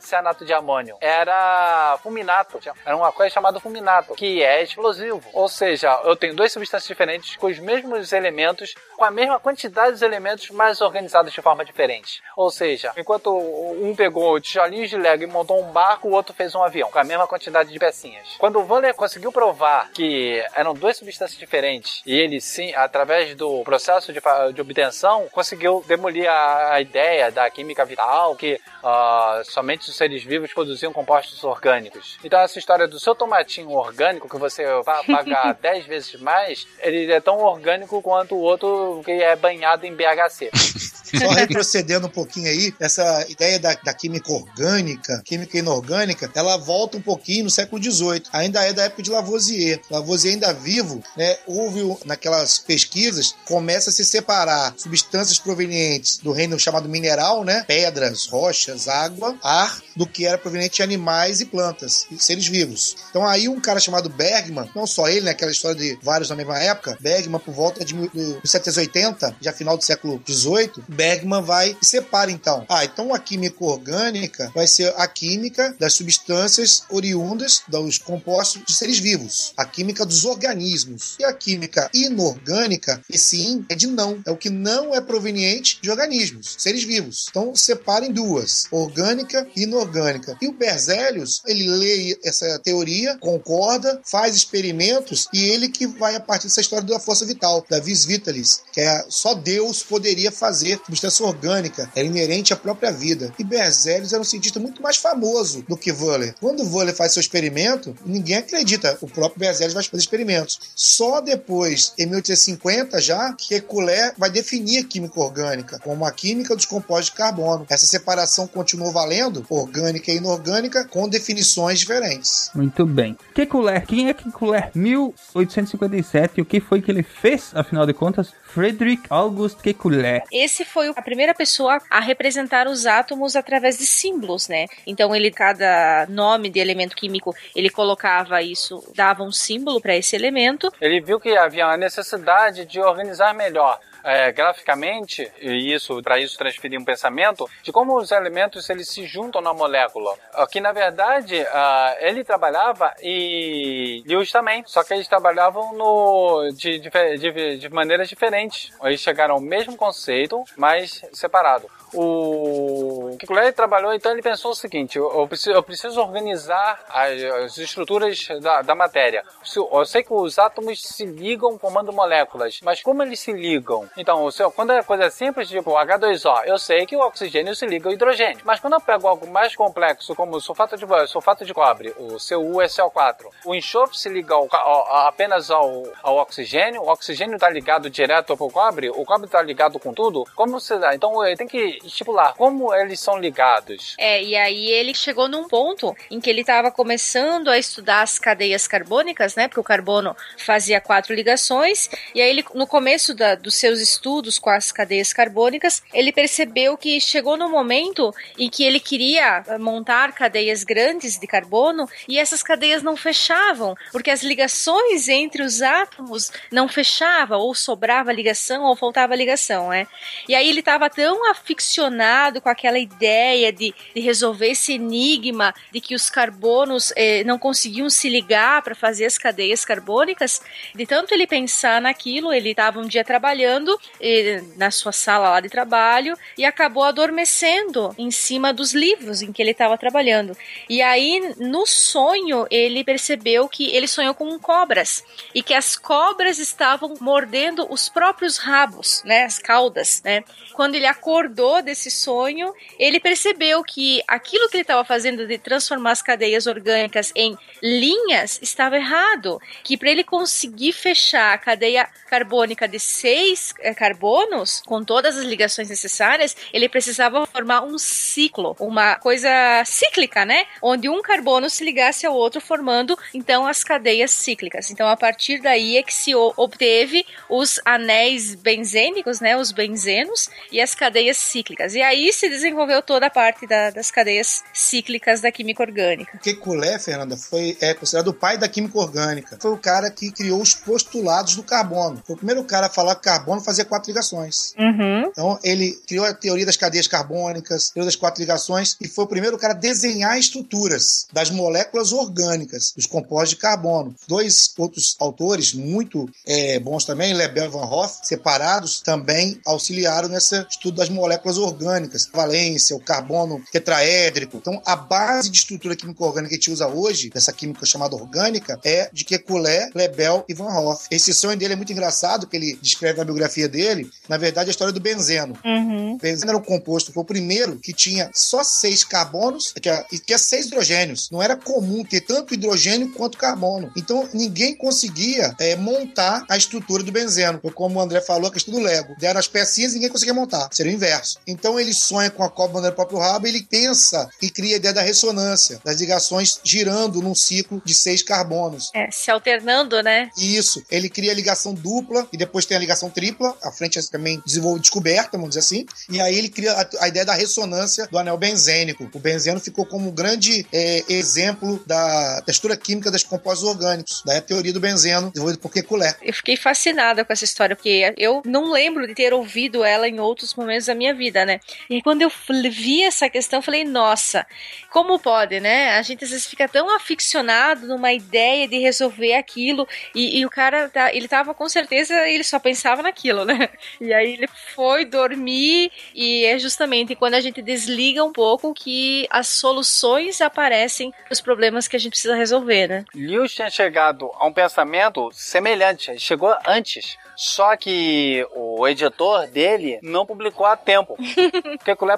cianato de amônio, era fulminato. Era uma coisa chamada fulminato, que é explosivo. Ou seja, eu tenho duas substâncias diferentes com os mesmos elementos, com a mesma quantidade de elementos, mas organizados de forma diferente. Ou seja, enquanto um pegou tijolinhos de Lego e montou um barco, o outro fez um avião, com a mesma quantidade de pecinhas. Quando o Vander conseguiu provar que eram duas substâncias diferentes, e ele sim, através do processo de, de obtenção, conseguiu demolir a, a ideia da química vital, que uh, somente os seres vivos produziam compostos orgânicos. Então essa história do seu tomatinho orgânico, que você vai pagar 10 [laughs] vezes mais, ele é tão orgânico quanto o outro que é banhado em BHC. [laughs] Só retrocedendo um pouquinho aí, essa ideia da, da, química orgânica, química inorgânica, ela volta um pouquinho no século XVIII. Ainda é da época de Lavoisier. Lavoisier ainda vivo, né? Houve naquelas pesquisas, começa a se separar substâncias provenientes do reino chamado mineral, né? Pedras, rochas, água, ar, do que era proveniente de animais e plantas, e seres vivos. Então aí um cara chamado Bergman, não só ele, né? Aquela história de vários na mesma época, Bergman por volta de 1780, já final do século XVIII, Bergman vai e separa então. Ah, então a química orgânica vai ser a química das substâncias oriundas dos compostos de seres vivos, a química dos organismos. E a química inorgânica, esse in é de não, é o que não é proveniente de organismos, seres vivos. Então separa em duas, orgânica e inorgânica. E o Berzelius, ele lê essa teoria, concorda, faz experimentos e ele que vai a partir dessa história da força vital, da vis vitalis, que é só Deus poderia fazer substância orgânica, é inerente à própria vida. E Berzelius era um cientista muito mais famoso do que Wöhler. Quando Wöhler faz seu experimento, ninguém acredita. O próprio Berzelius vai fazer experimentos. Só depois, em 1850 já, que Kekulé vai definir a química orgânica como a química dos compostos de carbono. Essa separação continuou valendo, orgânica e inorgânica, com definições diferentes. Muito bem. Kekulé, quem é Kekulé? 1857, o que foi que ele fez, afinal de contas? Frederick August Kekulé. Esse foi a primeira pessoa a representar os átomos através de símbolos, né? Então ele cada nome de elemento químico, ele colocava isso, dava um símbolo para esse elemento. Ele viu que havia a necessidade de organizar melhor é, graficamente, e isso para isso transferir um pensamento, de como os elementos eles se juntam na molécula. Aqui, na verdade, uh, ele trabalhava e Lewis também, só que eles trabalhavam no, de, de, de, de maneiras diferentes. Eles chegaram ao mesmo conceito, mas separado. O Kekulé trabalhou, então ele pensou o seguinte: eu preciso, eu preciso organizar as, as estruturas da, da, matéria. Eu sei que os átomos se ligam formando moléculas, mas como eles se ligam? Então, quando é coisa simples, tipo H2O, eu sei que o oxigênio se liga ao hidrogênio. Mas quando eu pego algo mais complexo, como o sulfato de, sulfato de cobre, o CuSO4, o enxofre se liga ao, ao, apenas ao, ao oxigênio, o oxigênio está ligado direto ao cobre, o cobre está ligado com tudo. Como se dá? Então, tem que estipular como eles são ligados. É, e aí ele chegou num ponto em que ele estava começando a estudar as cadeias carbônicas, né? Porque o carbono fazia quatro ligações, e aí ele, no começo da, dos seus estudos com as cadeias carbônicas, ele percebeu que chegou no momento em que ele queria montar cadeias grandes de carbono e essas cadeias não fechavam, porque as ligações entre os átomos não fechavam, ou sobrava ligação, ou faltava ligação, né? E aí ele estava tão aficionado com aquela ideia de, de resolver esse enigma de que os carbonos eh, não conseguiam se ligar para fazer as cadeias carbônicas, de tanto ele pensar naquilo, ele estava um dia trabalhando eh, na sua sala lá de trabalho e acabou adormecendo em cima dos livros em que ele estava trabalhando. E aí, no sonho, ele percebeu que ele sonhou com cobras e que as cobras estavam mordendo os próprios rabos, né, as caudas, né? Quando ele acordou desse sonho, ele percebeu que aquilo que ele estava fazendo de transformar as cadeias orgânicas em linhas estava errado, que para ele conseguir fechar a cadeia carbônica de seis é, carbonos com todas as ligações necessárias, ele precisava formar um ciclo, uma coisa cíclica, né? Onde um carbono se ligasse ao outro, formando então as cadeias cíclicas. Então, a partir daí é que se obteve os anéis benzênicos, né? Os benzenos e as cadeias cíclicas. E aí se desenvolveu toda a parte da, das cadeias cíclicas da química orgânica. Kekulé, Fernanda, foi é considerado o pai da química orgânica. Foi o cara que criou os postulados do carbono. Foi o primeiro cara a falar que carbono fazia quatro ligações. Uhum. Então, ele criou a teoria das cadeias carbônicas, teoria das quatro ligações, e foi o primeiro cara a desenhar estruturas das moléculas orgânicas, dos compostos de carbono. Dois outros autores muito é, bons também, Lebel e Van Hoff, separados, também auxiliaram nesse estudo das moléculas orgânicas. Valência, o carbono tetraédrico. Então, a base de estrutura química orgânica que a gente usa hoje, dessa química chamada orgânica, é de Kekulé, Lebel e Van Hoff. Esse sonho dele é muito engraçado, que ele descreve na biografia dele, na verdade, a história do benzeno. Uhum. O benzeno era um composto, foi o primeiro que tinha só seis carbonos que é, e tinha seis hidrogênios. Não era comum ter tanto hidrogênio quanto carbono. Então, ninguém conseguia é, montar a estrutura do benzeno. Foi como o André falou, a questão do Lego. Deram as pecinhas e ninguém conseguia montar. Seria o inverso. Então, ele sonha com a cobra no próprio rabo, ele pensa e cria a ideia da ressonância, das ligações girando num ciclo de seis carbonos. É, se alternando, né? Isso. Ele cria a ligação dupla e depois tem a ligação tripla. A frente é também desenvolve descoberta, vamos dizer assim. E aí ele cria a, a ideia da ressonância do anel benzênico. O benzeno ficou como um grande é, exemplo da textura química dos compostos orgânicos. Daí a teoria do benzeno, desenvolvida por Kekulé. Eu fiquei fascinada com essa história, porque eu não lembro de ter ouvido ela em outros momentos da minha vida, né? E aí, quando eu vi essa questão, falei, nossa, como pode, né? A gente às vezes fica tão aficionado numa ideia de resolver aquilo, e, e o cara, tá, ele tava com certeza, ele só pensava naquilo, né? [laughs] E aí ele foi dormir, e é justamente quando a gente desliga um pouco que as soluções aparecem os problemas que a gente precisa resolver, né? Lewis tinha chegado a um pensamento semelhante, chegou antes. Só que o editor dele não publicou a tempo. [laughs] Kekulé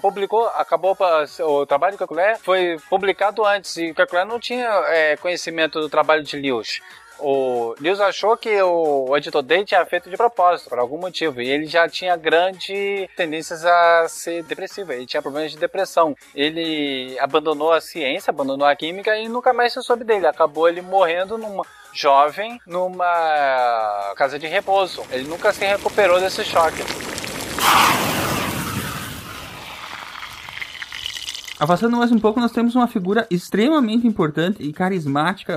publicou, acabou o trabalho do Kekulé foi publicado antes e o Kekulé não tinha é, conhecimento do trabalho de Lewis. O Lewis achou que o editor dele tinha feito de propósito, por algum motivo, e ele já tinha grandes tendências a ser depressivo, ele tinha problemas de depressão. Ele abandonou a ciência, abandonou a química e nunca mais se soube dele. Acabou ele morrendo numa jovem numa casa de repouso. Ele nunca se recuperou desse choque. Avançando mais um pouco, nós temos uma figura extremamente importante e carismática.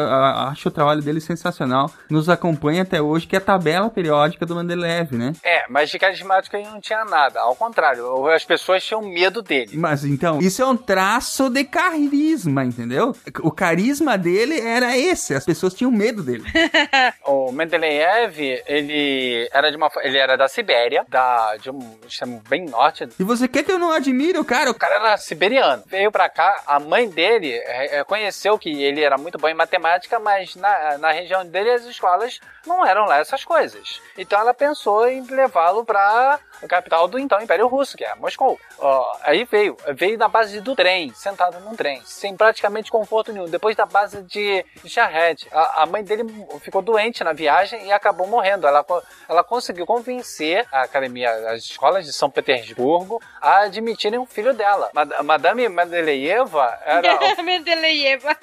Acho o trabalho dele sensacional. Nos acompanha até hoje, que é a tabela periódica do Mendeleev, né? É, mas de carismático ele não tinha nada. Ao contrário, as pessoas tinham medo dele. Mas então, isso é um traço de carisma, entendeu? O carisma dele era esse, as pessoas tinham medo dele. [laughs] O Mendeleev, ele era de uma, ele era da Sibéria, da de um extremo bem norte. E você quer que eu não admire o cara? O cara era siberiano. Veio pra cá, a mãe dele é, é, conheceu que ele era muito bom em matemática, mas na, na região dele as escolas não eram lá essas coisas. Então ela pensou em levá-lo pra a capital do então Império Russo, que é Moscou. Ó, aí veio, veio da base do trem, sentado num trem, sem praticamente conforto nenhum. Depois da base de Charrete, a, a mãe dele ficou doente na viagem e acabou morrendo. Ela, ela conseguiu convencer a academia, as escolas de São Petersburgo a admitirem um filho dela. Mad- Madame Mendeleeva era [laughs] Mendeleeva.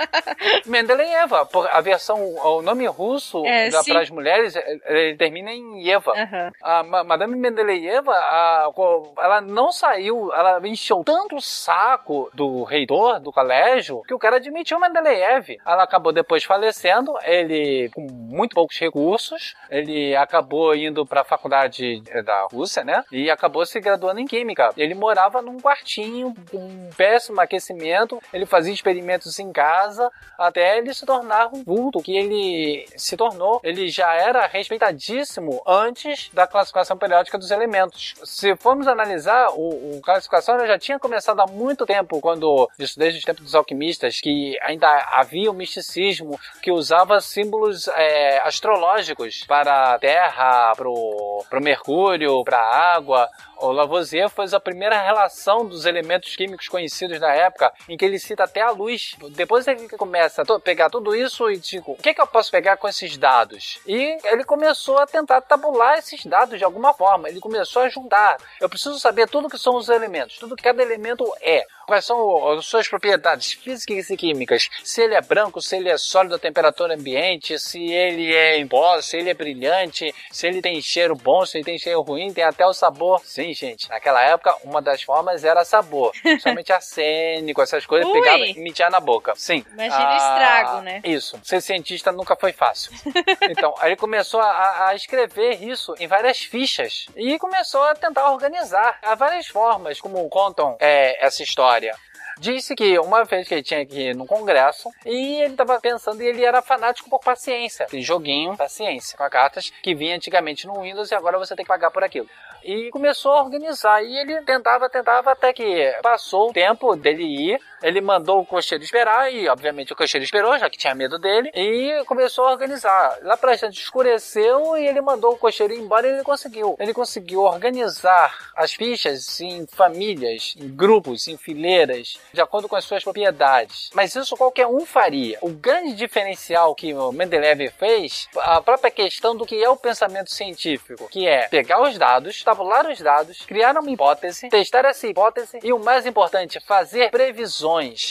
Mendeleeva, [laughs] por- a versão, o nome russo É, para as mulheres, ele termina em Eva. Aham. A Ma- Madame Mendeleeva, a- ela não saiu, ela encheu tanto o saco do reitor do colégio que o cara admitiu Mendeleev. Ela acabou depois falecendo, ele com muito poucos recursos, ele acabou indo para a faculdade eh, da Rússia, né? E acabou se graduando em química. Ele morava num quartinho com um péssimo aquecimento, ele fazia experimentos em casa até ele se tornar um vulto que ele se tornou. Ele já era respeitadíssimo antes da classificação periódica dos elementos. Se formos analisar, o, o classificação já tinha começado há muito tempo, quando isso desde os tempos dos alquimistas, que ainda havia o misticismo que usava símbolos é, astrológicos para a Terra, para o Mercúrio, para a água. O Lavoisier fez a primeira relação dos elementos químicos conhecidos da época, em que ele cita até a luz. Depois ele começa a pegar tudo isso e digo, o que, que eu posso pegar com esses dados? E ele começou a tentar tabular esses dados de alguma forma. Ele começou a juntar. Eu preciso saber tudo que são os elementos, tudo que cada elemento é. Quais são as suas propriedades físicas e químicas? Se ele é branco, se ele é sólido a temperatura ambiente, se ele é em pó, se ele é brilhante, se ele tem cheiro bom, se ele tem cheiro ruim, tem até o sabor. Sim, gente. Naquela época, uma das formas era sabor. [laughs] Somente arsênico, essas coisas, Ui. pegava e metia na boca. Sim. Imagina o Ah, estrago, né? Isso. Ser cientista nunca foi fácil. [laughs] Então, aí ele começou a, a escrever isso em várias fichas e começou a tentar organizar. Há várias formas como contam é, essa história. Disse que uma vez que ele tinha que ir no congresso e ele estava pensando e ele era fanático por paciência. Tem joguinho, paciência, com cartas que vinha antigamente no Windows e agora você tem que pagar por aquilo. E começou a organizar e ele tentava, tentava até que passou o tempo dele ir. Ele mandou o cocheiro esperar e, obviamente, o cocheiro esperou, já que tinha medo dele, e começou a organizar. Lá pra gente escureceu e ele mandou o cocheiro ir embora e ele conseguiu. Ele conseguiu organizar as fichas em famílias, em grupos, em fileiras, de acordo com as suas propriedades. Mas isso qualquer um faria. O grande diferencial que o Mendeleev fez, a própria questão do que é o pensamento científico, que é pegar os dados, tabular os dados, criar uma hipótese, testar essa hipótese e o mais importante, fazer previsões.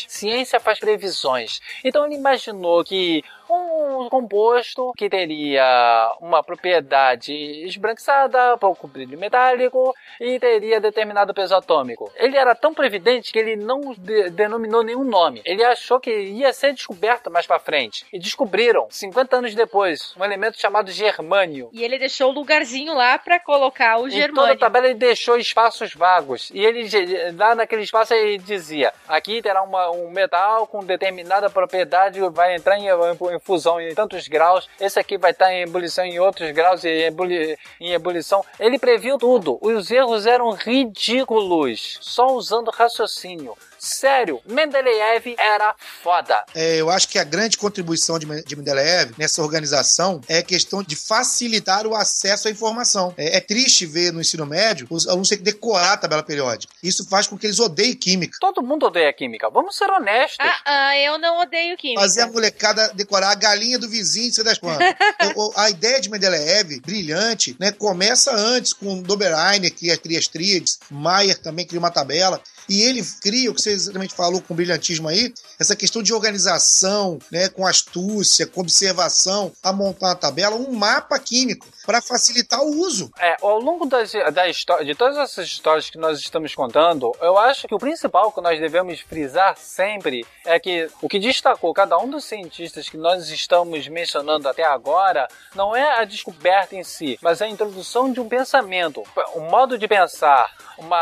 Ciência faz previsões. Então ele imaginou que um composto que teria uma propriedade esbranquiçada, pouco brilho metálico e teria determinado peso atômico. Ele era tão previdente que ele não de- denominou nenhum nome. Ele achou que ia ser descoberto mais pra frente. E descobriram, 50 anos depois, um elemento chamado germânio. E ele deixou o lugarzinho lá pra colocar o Em toda a germânio. tabela ele deixou espaços vagos. E ele, lá naquele espaço, ele dizia: aqui terá uma- um metal com determinada propriedade, vai entrar em, em fusão em tantos graus. Esse aqui vai estar em ebulição em outros graus e em ebulição. Ele previu tudo. Os erros eram ridículos, só usando raciocínio. Sério, Mendeleev era foda. É, eu acho que a grande contribuição de, de Mendeleev nessa organização é a questão de facilitar o acesso à informação. É, é triste ver no ensino médio os alunos terem que decorar a tabela periódica. Isso faz com que eles odeiem química. Todo mundo odeia química. Vamos ser honestos. Ah, ah, eu não odeio química. Fazer a molecada decorar a galinha do vizinho, sei das quantas. [laughs] A ideia de Mendeleev, brilhante, né, começa antes com Dobereiner, que cria as tríades, Mayer também cria uma tabela. E ele cria, o que você exatamente falou com brilhantismo aí, essa questão de organização, né, com astúcia, com observação, a montar uma tabela, um mapa químico para facilitar o uso. É, ao longo das, da história, de todas essas histórias que nós estamos contando, eu acho que o principal que nós devemos frisar sempre é que o que destacou cada um dos cientistas que nós estamos mencionando até agora não é a descoberta em si, mas a introdução de um pensamento, um modo de pensar, uma,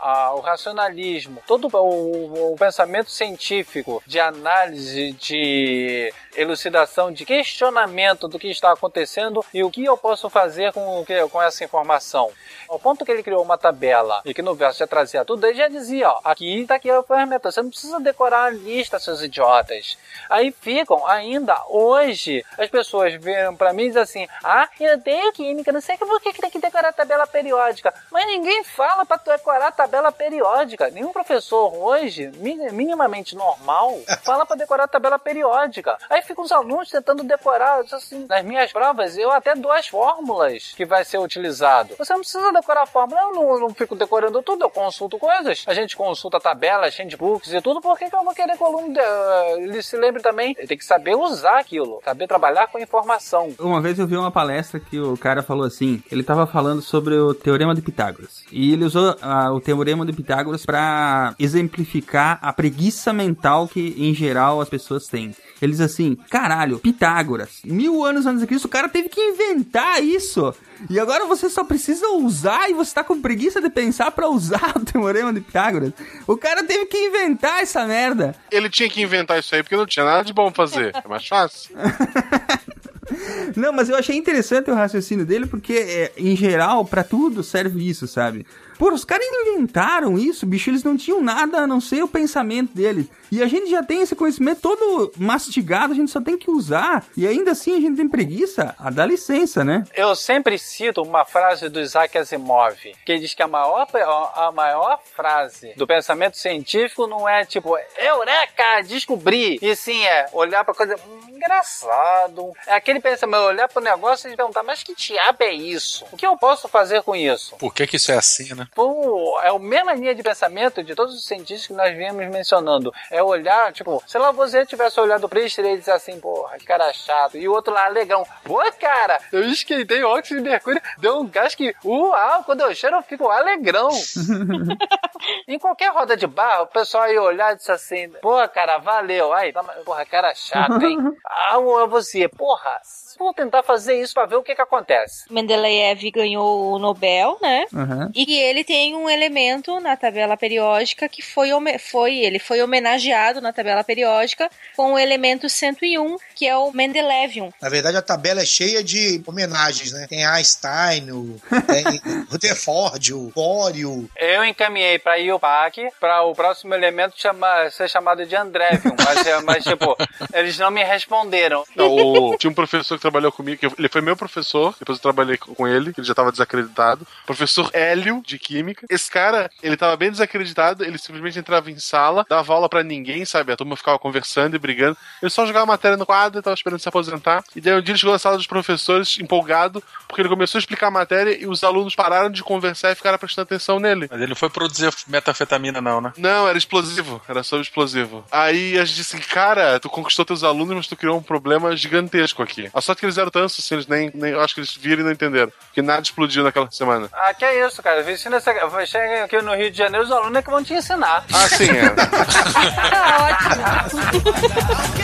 a- o racionalismo, todo o, o pensamento científico de análise, de elucidação, de questionamento do que está acontecendo e o que eu posso fazer com, com essa informação. Ao ponto que ele criou uma tabela e que no verso já trazia tudo, ele já dizia, ó, aqui tá aqui a ferramenta, você não precisa decorar a lista, seus idiotas. Aí ficam, ainda hoje, as pessoas viram pra mim e dizem assim, ah, eu tenho química, não sei por que tem que decorar a tabela periódica. Mas ninguém fala pra decorar a tabela periódica. Nenhum professor hoje, mi- minimamente normal, fala pra decorar a tabela periódica. Aí ficam os alunos tentando decorar, assim, nas minhas provas, eu até dou as fórmulas que vai ser utilizado. Você não precisa decorar a fórmula, eu não, não fico decorando tudo, eu consulto coisas. A gente consulta tabelas, handbooks e tudo, por que, eu vou querer que o aluno de- ele se lembre também? Ele tem que saber usar aquilo, saber trabalhar com informação. Uma vez eu vi uma palestra que o cara falou assim, ele tava falando sobre o teorema de Pitágoras. E ele usou ah, o teorema de Pitágoras para exemplificar a preguiça mental que em geral as pessoas têm. Ele diz assim, caralho, Pitágoras, mil anos antes de Cristo, o cara teve que inventar isso. E agora você só precisa usar e você tá com preguiça de pensar pra usar o teorema de Pitágoras. O cara teve que inventar essa merda. Ele tinha que inventar isso aí porque não tinha nada de bom fazer. É mais fácil. [laughs] [laughs] Não, mas eu achei interessante o raciocínio dele, porque, é, em geral, pra tudo serve isso, sabe? Pô, os caras inventaram isso, bicho, eles não tinham nada a não ser o pensamento deles. E a gente já tem esse conhecimento todo mastigado, a gente só tem que usar. E ainda assim a gente tem preguiça. Ah, dá licença, né? Eu sempre cito uma frase do Isaac Asimov, que diz que a maior, a maior frase do pensamento científico não é tipo, eureka, descobri, e sim é olhar pra coisa, hum, engraçado. É aquele pensamento, olhar pro negócio e perguntar, mas que diabo é isso? O que eu posso fazer com isso? Por que, que isso é assim, né? Pô, é a mesma linha de pensamento de todos os cientistas que nós viemos mencionando. É olhar, tipo, se lá você tivesse olhado pro Priester e dizer assim, porra, que cara chato. E o outro lá, alegão. Pô, cara, eu esquentei óxido de mercúrio, deu um gás que, uau, quando eu cheiro eu fico alegrão. [laughs] em qualquer roda de bar, o pessoal ia olhar e disse assim, pô, cara, valeu. Aí, porra, cara chato, hein? [laughs] Ah, você, porra, vou tentar fazer isso pra ver o que que acontece. Mendeleev ganhou o Nobel, né? Uhum. E que ele tem um elemento na tabela periódica que foi, foi ele foi homenageado na tabela periódica com o elemento 101, que é o Mendelevium. Na verdade, a tabela é cheia de homenagens, né? Tem Einstein, o, tem [laughs] Rutherford, o Borio. Eu encaminhei pra IUPAC para o próximo elemento chamar, ser chamado de Andrevium, mas, é- mas tipo, eles não me responderam. Não, o- tinha um professor que trabalhou comigo, que eu- ele foi meu professor, depois eu trabalhei com ele, que ele já tava desacreditado. Professor Hélio, de Química. Esse cara, ele tava bem desacreditado, ele simplesmente entrava em sala, dava aula pra ninguém, sabe? A turma ficava conversando e brigando. Ele só jogava matéria no quadro, tava esperando se aposentar. E daí um dia ele chegou na sala dos professores, empolgado, porque ele começou a explicar a matéria e os alunos pararam de conversar e ficaram prestando atenção nele. Mas ele não foi produzir metafetamina, não, né? Não, era explosivo. Era sobre explosivo. Aí a gente disse, cara, tu conquistou teus alunos, mas tu criou um problema gigantesco aqui. A sorte que eles eram tantos, assim, eles nem, nem acho que eles viram e não entenderam. Porque nada explodiu naquela semana. Ah, que é isso, cara. Ensina essa... Chega aqui no Rio de Janeiro, os alunos é que vão te ensinar. Ah, sim, é. Que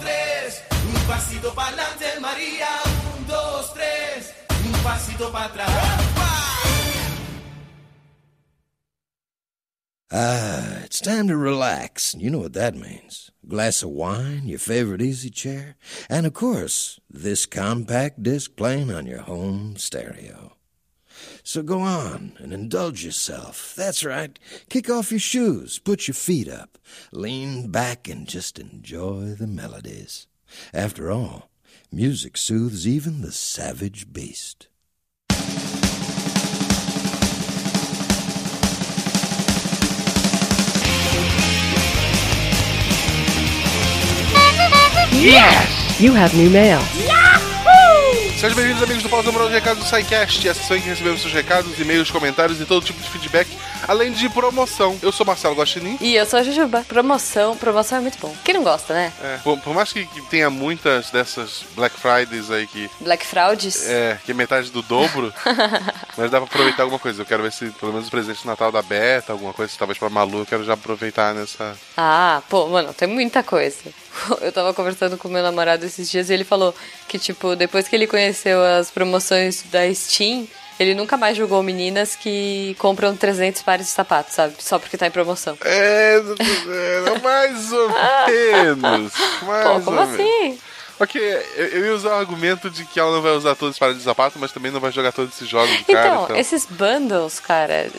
tres, un pasito para adelante, María. Un, dos, tres, un pasito para atrás. Ah, it's time to relax. You know what that means. Glass of wine, your favorite easy chair, and of course, this compact disc playing on your home stereo. So go on and indulge yourself. That's right. Kick off your shoes, put your feet up, lean back, and just enjoy the melodies. After all, music soothes even the savage beast. Yes! You have new mail. Sejam bem-vindos, amigos do Pausa Moral de Recados do SciCast, a sessão em que recebemos seus recados, e-mails, comentários e todo tipo de feedback, além de promoção. Eu sou Marcelo Guaxinim. E eu sou a Jujuba. Promoção, promoção é muito bom. Quem não gosta, né? É, por, por mais que, que tenha muitas dessas Black Fridays aí que. Black Frauds. É, que é metade do dobro, [laughs] mas dá pra aproveitar alguma coisa. Eu quero ver se pelo menos o presente de Natal da Beta, alguma coisa, talvez pra Malu, eu quero já aproveitar nessa. Ah, pô, mano, tem muita coisa. [laughs] Eu tava conversando com meu namorado esses dias e ele falou que, tipo, depois que ele conheceu as promoções da Steam, ele nunca mais jogou meninas que compram 300 pares de sapatos, sabe? Só porque tá em promoção. É, é mais ou [laughs] menos. Mais Pô, como ou menos. Ok, eu, ia usar o argumento de que ela não vai usar todos os pares de sapato, mas também não vai jogar todos esses jogos do cara. Então, esses bundles, cara,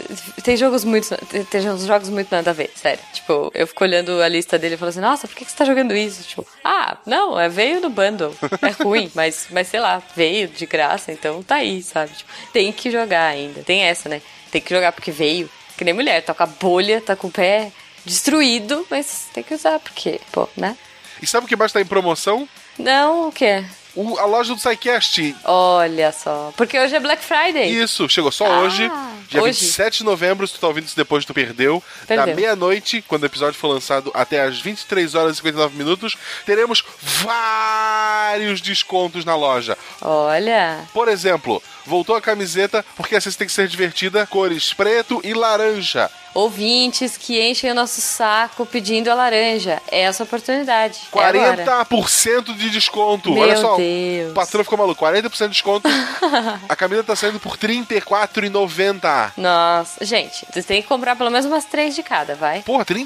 tem jogos muito. Tem, jogos muito nada a ver, sério. Tipo, eu fico olhando a lista dele e falo assim, nossa, por que, que você tá jogando isso? Tipo, ah, não, é veio no bundle. É ruim, [laughs] mas, mas sei lá, veio de graça, então tá aí, sabe? Tipo, tem que jogar ainda. Tem essa, né? Tem que jogar porque veio. Que nem mulher, tá com a bolha, tá com o pé destruído, mas tem que usar porque, pô, né? E sabe o que mais tá em promoção? Não, o quê? O- a loja do SciCast. Olha só. Porque hoje é Black Friday. Isso, chegou só Ah, hoje. Dia hoje. 27 de novembro, se tu tá ouvindo isso depois, tu perdeu. Perdeu. Da meia-noite, quando o episódio for lançado, até às 23 horas e 59 minutos, teremos vários descontos na loja. Olha. Por exemplo, voltou a camiseta, porque essa tem que ser divertida, cores preto e laranja. Ouvintes que enchem o nosso saco pedindo a laranja. É essa oportunidade. É agora. 40% de desconto. Meu Olha só, Deus. o patrão ficou maluco. 40% de desconto. [laughs] a camisa tá saindo por R$ 34,90. Nossa, gente, você tem que comprar pelo menos umas três de cada, vai. Porra, R$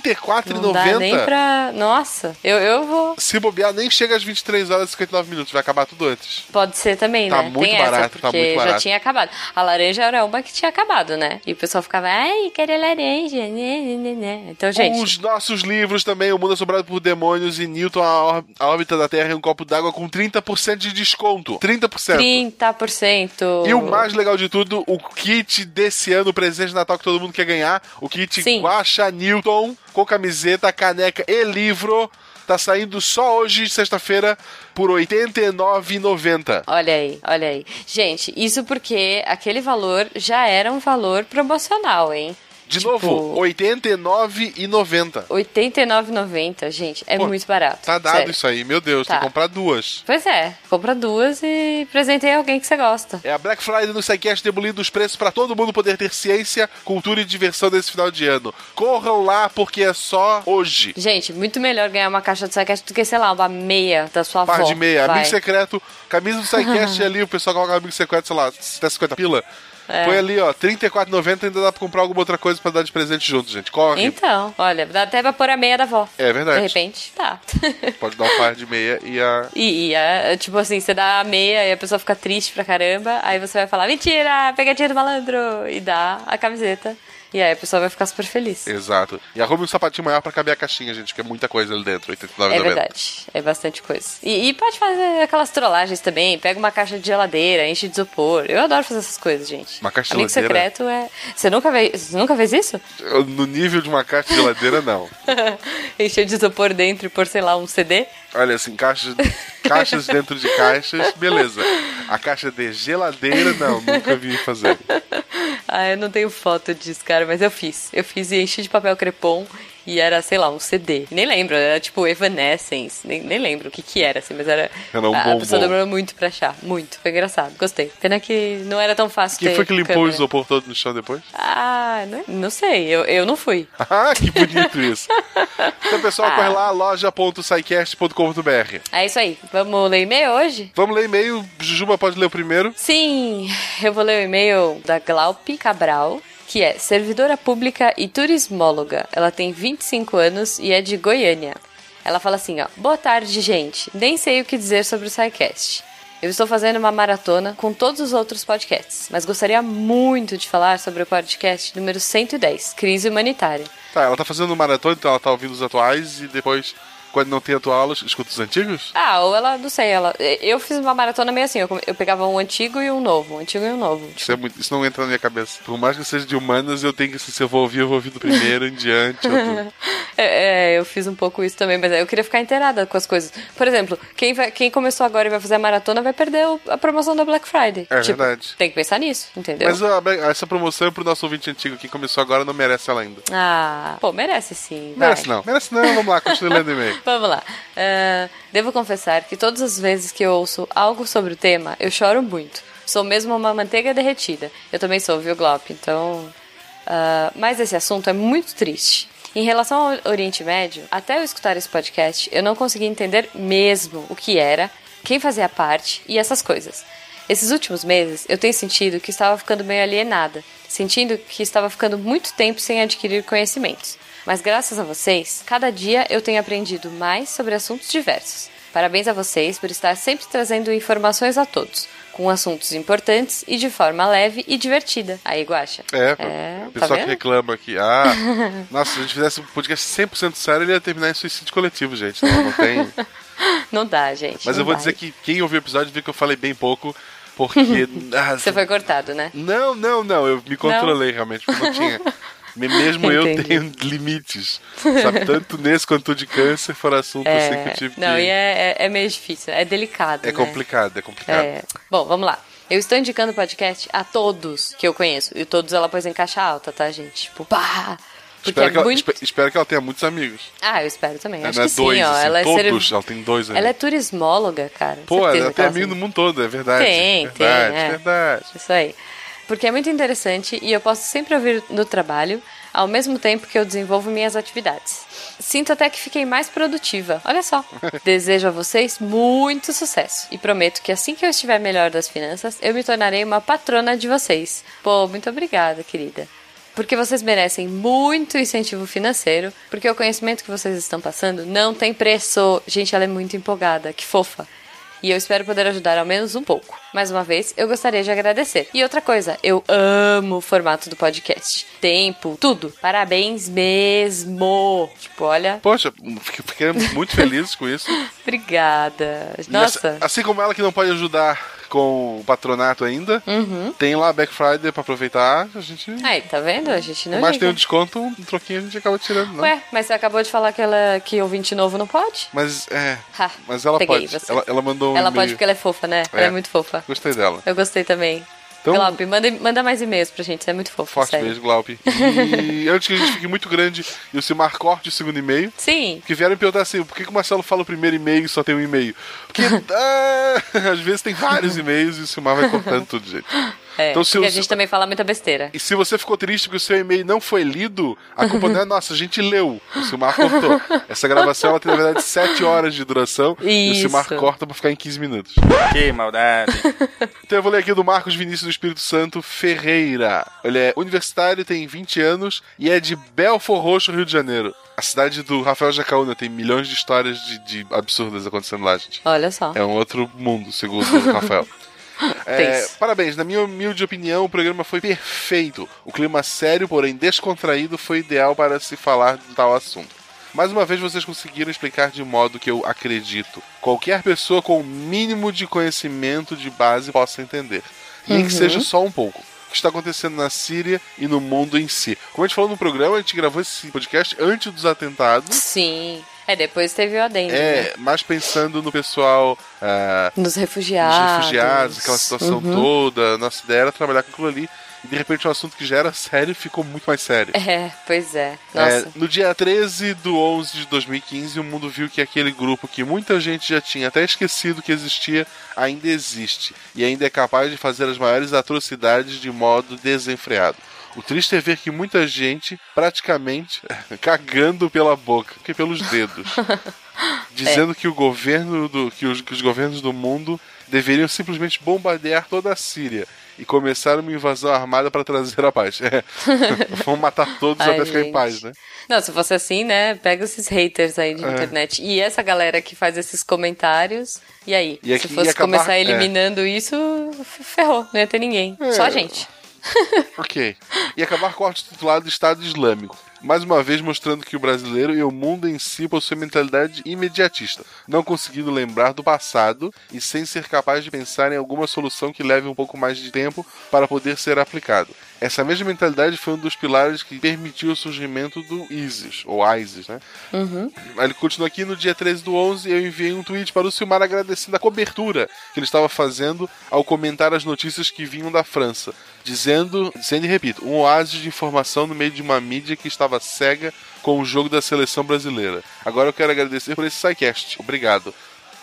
Não dá nem 34,90? pra. Nossa, eu, eu vou. Se bobear, nem chega às 23 horas e 59 minutos. Vai acabar tudo antes. Pode ser também, Tá né? muito Tem essa, barato, tá porque muito já barato. tinha acabado. A laranja era uma que tinha acabado, né? E o pessoal ficava, ai, quero laranja. Né, né, né, né. Então, gente. Os nossos livros também, O Mundo Assombrado por Demônios e Newton, a Órbita da Terra e um Copo d'Água com 30% de desconto. 30%. 30%. E o mais legal de tudo, o kit desse ano, o presente de Natal que todo mundo quer ganhar, o kit Guaxa Newton, com camiseta, caneca e livro, tá saindo só hoje, sexta-feira, por R$ 89,90. Olha aí, olha aí. Gente, isso porque aquele valor já era um valor promocional, hein? De Tipo, novo, R$ 89,90. 89,90, gente, é Pô, muito barato. Tá dado sério. isso aí, meu Deus, tem Tá. que comprar duas. Pois é, compra duas e presenteia alguém que você gosta. É a Black Friday no SciCast demolindo os preços para todo mundo poder ter ciência, cultura e diversão nesse final de ano. Corram lá porque é só hoje. Gente, muito melhor ganhar uma caixa de saquete do que, sei lá, uma meia da sua Par avó. de meia, vai. amigo secreto, camisa do SciCast [laughs] ali, o pessoal coloca amigo secreto, sei lá, até 50 pila. É. Põe ali, ó, R$34,90 ainda dá pra comprar alguma outra coisa pra dar de presente junto, gente. Corre. Então, olha, dá até pra pôr a meia da avó. É verdade. De repente, tá. [laughs] Pode dar um par de meia e a. E, e é, tipo assim, você dá a meia e a pessoa fica triste pra caramba, aí você vai falar, mentira, pegadinha do malandro, e dá a camiseta. E aí a pessoa vai ficar super feliz. Exato. E arrume um sapatinho maior pra caber a caixinha, gente, que é muita coisa ali dentro, R$89,90. É verdade, é bastante coisa. E, e pode fazer aquelas trollagens também, pega uma caixa de geladeira, enche de isopor. Eu adoro fazer essas coisas, gente. Uma caixa de Amigo geladeira? secreto é. Você nunca, você nunca fez isso? Eu, No nível de uma caixa de geladeira, não. [laughs] Encher de isopor dentro e pôr, sei lá, um CD? Olha, assim, caixas, caixas dentro de caixas, beleza. A caixa de geladeira, não, nunca vi fazer. [laughs] Ah, eu não tenho foto disso, cara, mas eu fiz. Eu fiz e enchi de papel crepom e era, sei lá, um CD. Nem lembro, era tipo Evanescence. Nem, nem lembro o que que era, assim, mas era. Era um a, bombom. pessoa demorou muito pra achar. Muito. Foi engraçado. Gostei. Pena que não era tão fácil Quem ter foi que limpou o câmera. isopor todo no chão depois? Ah, não, não sei. Eu, eu não fui. [laughs] Ah, que bonito isso. Então, pessoal, Ah. corre lá, loja.sicast.com.br. É isso aí. Vamos ler e-mail hoje? Vamos ler e-mail. Jujuba pode ler o primeiro. Sim, eu vou ler o e-mail da Glaupe Cabral, que é servidora pública e turismóloga. Ela tem 25 anos e é de Goiânia. Ela fala assim, ó: "Boa tarde, gente. Nem sei o que dizer sobre o SciCast. Eu estou fazendo uma maratona com todos os outros podcasts, mas gostaria muito de falar sobre o podcast número 110, Crise Humanitária. Tá, ela tá fazendo maratona, então ela tá ouvindo os atuais e depois, quando não tem atuá-los, escuta os antigos? Ah, ou ela, não sei, ela. Eu fiz uma maratona meio assim, eu, eu pegava um antigo e um novo, um antigo e um novo. Isso, é muito- isso não entra na minha cabeça. Por mais que seja de humanas, eu tenho que, se eu vou ouvir, eu vou ouvir do primeiro em diante. do- [laughs] É, é, eu fiz um pouco isso também, mas eu queria ficar inteirada com as coisas. Por exemplo, quem, vai, quem começou agora e vai fazer a maratona vai perder o- a promoção da Black Friday. É Tipo, verdade. Tem que pensar nisso, entendeu? Mas a- essa promoção pro nosso ouvinte antigo que começou agora não merece ela ainda. Ah, pô, merece sim. vai. Merece não. Merece não, vamos lá, continue lendo e-mail. [laughs] Vamos lá. Ah, devo confessar que todas as vezes que eu ouço algo sobre o tema, eu choro muito. Sou mesmo uma manteiga derretida. Eu também sou, viu, Glaup? Então. ah, mas esse assunto é muito triste. Em relação ao Oriente Médio, até eu escutar esse podcast, eu não consegui entender mesmo o que era, quem fazia parte e essas coisas. Esses últimos meses, eu tenho sentido que estava ficando meio alienada, sentindo que estava ficando muito tempo sem adquirir conhecimentos. Mas graças a vocês, cada dia eu tenho aprendido mais sobre assuntos diversos. Parabéns a vocês por estar sempre trazendo informações a todos, com assuntos importantes e de forma leve e divertida. Aí, Guaxa. É, É, o tá pessoal que vendo? reclama aqui. Ah, [laughs] nossa, se a gente fizesse um podcast 100% sério, ele ia terminar em suicídio coletivo, gente. Não, não tem. [laughs] Não dá, gente. Mas não eu vou vai. dizer que quem ouviu o episódio viu que eu falei bem pouco, porque. [laughs] ah, Você foi cortado, né? Não, não, não. Eu me controlei realmente, porque não tinha. Me- Mesmo eu tenho [laughs] limites. Sabe? Tanto nesse quanto de câncer foram assuntos assim que eu tive Não, que. e é, é, é meio difícil, é delicado. É né? complicado, é complicado. É. Bom, vamos lá. Eu estou indicando o podcast a todos que eu conheço. E todos ela pôs em caixa alta, tá, gente? Tipo, pá! Espero, é que ela, muito. espe- espero que ela tenha muitos amigos. Ah, eu espero também. Ela Acho é que dois, sim, ó. assim, ela é todos, ser- ela tem dois Ela é amigos. turismóloga, cara. Pô, ela tem ela amigo no mundo todo, é verdade. Tem, verdade, tem, é. verdade. Isso aí. Porque é muito interessante e eu posso sempre ouvir no trabalho, ao mesmo tempo que eu desenvolvo minhas atividades. Sinto até que fiquei mais produtiva. Olha só. [laughs] Desejo a vocês muito sucesso e prometo que assim que eu estiver melhor das finanças, eu me tornarei uma patrona de vocês. Pô, muito obrigada, querida. Porque vocês merecem muito incentivo financeiro, porque o conhecimento que vocês estão passando não tem preço. Gente, ela é muito empolgada, que fofa e eu espero poder ajudar ao menos um pouco. Mais uma vez, eu gostaria de agradecer. E outra coisa, eu amo o formato do podcast. Tempo, tudo. Parabéns mesmo. Tipo, olha, Poxa, fiquei, muito feliz com isso. [laughs] obrigada. Nossa. assim, assim como ela que não pode ajudar com o patronato ainda, Uhum. tem lá Black Friday pra aproveitar. A gente. Aí, tá vendo? A gente não mas liga. tem um desconto, um troquinho a gente acaba tirando, não. Ué, mas você acabou de falar que, ela, que ouvinte novo não pode? Mas é. Ha, Mas ela pode. você. Ela, ela mandou um Ela pode porque ela é fofa, né? Ela É. é muito fofa. Gostei dela. Eu gostei também. Então- Glaupe, manda, manda mais e-mails pra gente, é muito fofo. Forte sério. beijo, Glaup. E [laughs] antes que a gente fique muito grande e o Silmar corte o segundo e-mail. Sim. Que vieram me perguntar assim, por que, que o Marcelo fala o primeiro e-mail e só tem um e-mail? Porque [laughs] ah, às vezes tem vários e-mails e o Silmar vai cortando tudo, gente. [laughs] É, Então, se porque o- a gente também fala muita besteira. E se você ficou triste porque o seu e-mail não foi lido, a culpa não é nossa, a gente leu. O Silmar cortou. [laughs] Essa gravação ela tem, na verdade, 7 horas de duração e o Isso. Silmar corta pra ficar em 15 minutos. Que maldade. [laughs] Então eu vou ler aqui do Marcos Vinícius do Espírito Santo Ferreira. Ele é universitário, tem 20 anos e é de Belfor Roxo, Rio de Janeiro. A cidade do Rafael Jacaúna tem milhões de histórias de, de absurdas acontecendo lá, gente. Olha só. É um outro mundo, segundo o Rafael. [laughs] É, parabéns, na minha humilde opinião, o programa foi perfeito. O clima sério, porém descontraído, foi ideal para se falar de tal assunto. Mais uma vez, vocês conseguiram explicar de modo que eu acredito. Qualquer pessoa com o mínimo de conhecimento de base possa entender. Nem que Uhum. seja só um pouco. O que está acontecendo na Síria e no mundo em si. Como a gente falou no programa, a gente gravou esse podcast antes dos atentados. Sim. É, depois teve o adendo. né? É, mais pensando no pessoal. ah, Nos refugiados. Os refugiados, aquela situação Uhum. toda. Nossa ideia era trabalhar com aquilo ali. E de repente um assunto que já era sério ficou muito mais sério. É, pois é. É, no dia 13 do 11 de 2015, o mundo viu que aquele grupo que muita gente já tinha até esquecido que existia, ainda existe. E ainda é capaz de fazer as maiores atrocidades de modo desenfreado. O triste é ver que muita gente, praticamente, [laughs] cagando pela boca, que pelos dedos. [laughs] dizendo que o governo do, que, os, que os governos do mundo deveriam simplesmente bombardear toda a Síria e começar uma invasão armada para trazer a paz. É. [laughs] Vamos matar todos Ai, até ficar em paz, né? Não, se fosse assim, né? Pega esses haters aí de É. internet. E essa galera que faz esses comentários. E aí? E se aqui fosse ia acabar- começar é. eliminando isso, f- ferrou. Não ia ter ninguém. É. Só a gente. [laughs] Ok. E acabar com o título do Estado Islâmico. mais uma vez mostrando que o brasileiro e o mundo em si possuem mentalidade imediatista, não conseguindo lembrar do passado e sem ser capaz de pensar em alguma solução que leve um pouco mais de tempo para poder ser aplicado. Essa mesma mentalidade foi um dos pilares que permitiu o surgimento do ISIS, ou ISIS, né? Uhum. Ele continua aqui no dia 13 do 11. Eu enviei um tweet para o Silmar agradecendo a cobertura que ele estava fazendo ao comentar as notícias que vinham da França, dizendo, dizendo e repito, um oásis de informação no meio de uma mídia que estava cega com o jogo da seleção brasileira. Agora eu quero agradecer por esse sidecast. Obrigado.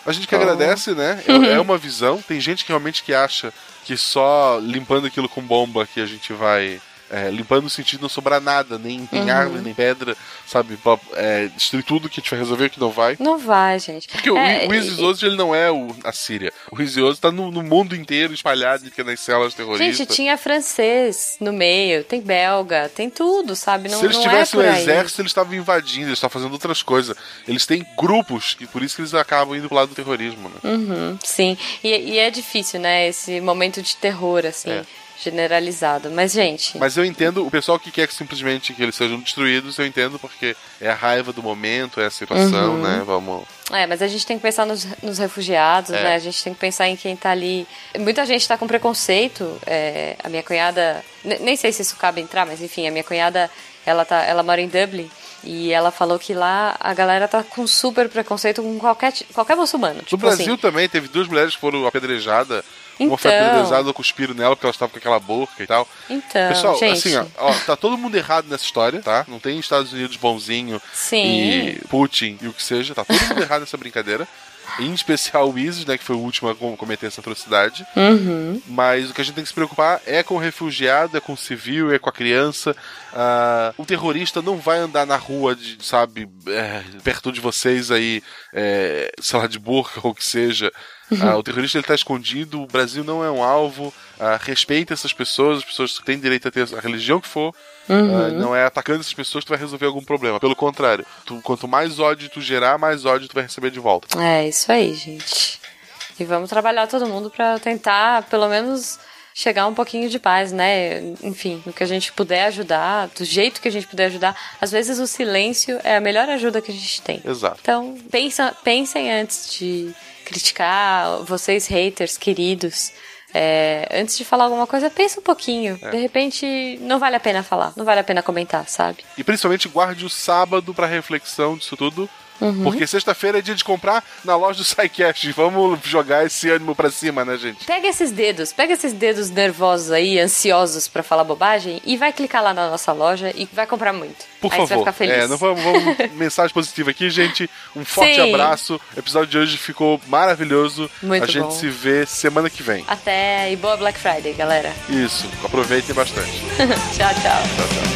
A gente que Oh. agradece, né? [laughs] É, é uma visão. Tem gente que realmente que acha que só limpando aquilo com bomba que a gente vai. É, limpando no sentido de não sobrar nada, nem, nem Uhum. árvore, nem pedra, sabe? Pra, é, destruir tudo que a gente vai resolver que não vai. Não vai, gente. Porque o, É, o ISIS e- hoje ele não é o, a Síria. O ISIS hoje tá no, no mundo inteiro espalhado que é nas células terroristas. Gente, tinha francês no meio, tem belga, tem tudo, sabe? Não, Se eles não tivessem é um exército, eles estavam invadindo, eles estavam fazendo outras coisas. Eles têm grupos, e por isso que eles acabam indo pro lado do terrorismo, né? Uhum, sim. E, e é difícil, né? Esse momento de terror, assim, É. generalizado. Mas, gente. Mas eu entendo, o pessoal que quer que simplesmente que eles sejam destruídos, eu entendo porque é a raiva do momento, é a situação, Uhum. né? Vamos. É, mas a gente tem que pensar nos, nos refugiados, É. né? A gente tem que pensar em quem tá ali. Muita gente tá com preconceito. é, a minha cunhada. ne- Nem sei se isso cabe entrar, mas enfim, a minha cunhada, ela, tá, ela mora em Dublin. E ela falou que lá a galera tá com super preconceito com qualquer, qualquer muçulmano. No Tipo Brasil assim, também teve duas mulheres que foram apedrejadas. Uma foi Então. apedrejada, cuspiram nela porque ela estava com aquela boca e tal. Então, Pessoal, gente. assim, ó, ó, tá todo mundo errado nessa história, tá? Não tem Estados Unidos bonzinho Sim. e Putin e o que seja. Tá todo mundo errado nessa brincadeira. Em especial o ISIS, né, que foi o último a com- cometer essa atrocidade. Uhum. Mas o que a gente tem que se preocupar é com o refugiado, é com o civil, é com a criança. Ah, o terrorista não vai andar na rua, de, sabe, é, perto de vocês aí, é, sei lá, de burca ou o que seja. Ah, o terrorista ele tá escondido, o Brasil não é um alvo. Ah, respeita essas pessoas, as pessoas têm direito a ter a religião que for. Uhum. Ah, não é atacando essas pessoas que tu vai resolver algum problema. Pelo contrário, tu- quanto mais ódio tu gerar, mais ódio tu vai receber de volta. É isso aí, gente. E vamos trabalhar todo mundo pra tentar, pelo menos, chegar um pouquinho de paz, né? Enfim, no que a gente puder ajudar, do jeito que a gente puder ajudar. Às vezes o silêncio é a melhor ajuda que a gente tem. Exato. Então, pensa, pensem antes de criticar, vocês haters queridos. É, antes de falar alguma coisa, pensa um pouquinho. É. De repente, não vale a pena falar, não vale a pena comentar, sabe? E principalmente guarde o sábado pra reflexão disso tudo. Uhum. Porque sexta-feira é dia de comprar na loja do SciCast. Vamos jogar esse ânimo pra cima, né, gente? Pega esses dedos, pega esses dedos nervosos aí, ansiosos pra falar bobagem e vai clicar lá na nossa loja e vai comprar muito. Por aí você vai favor. ficar feliz. É, não vamos, vamos- [laughs] mensagem positiva aqui, gente. Um forte Sim. abraço. O episódio de hoje ficou maravilhoso. Muito A gente bom. se vê semana que vem. Até e boa Black Friday, galera. Isso. Aproveitem bastante. [laughs] tchau, tchau.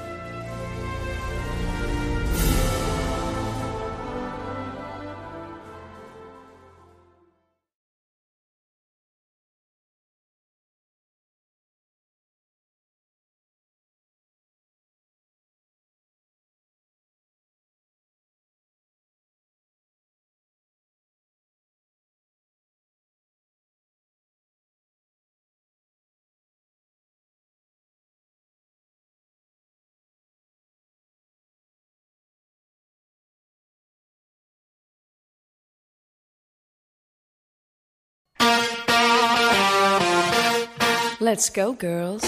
Let's go, girls.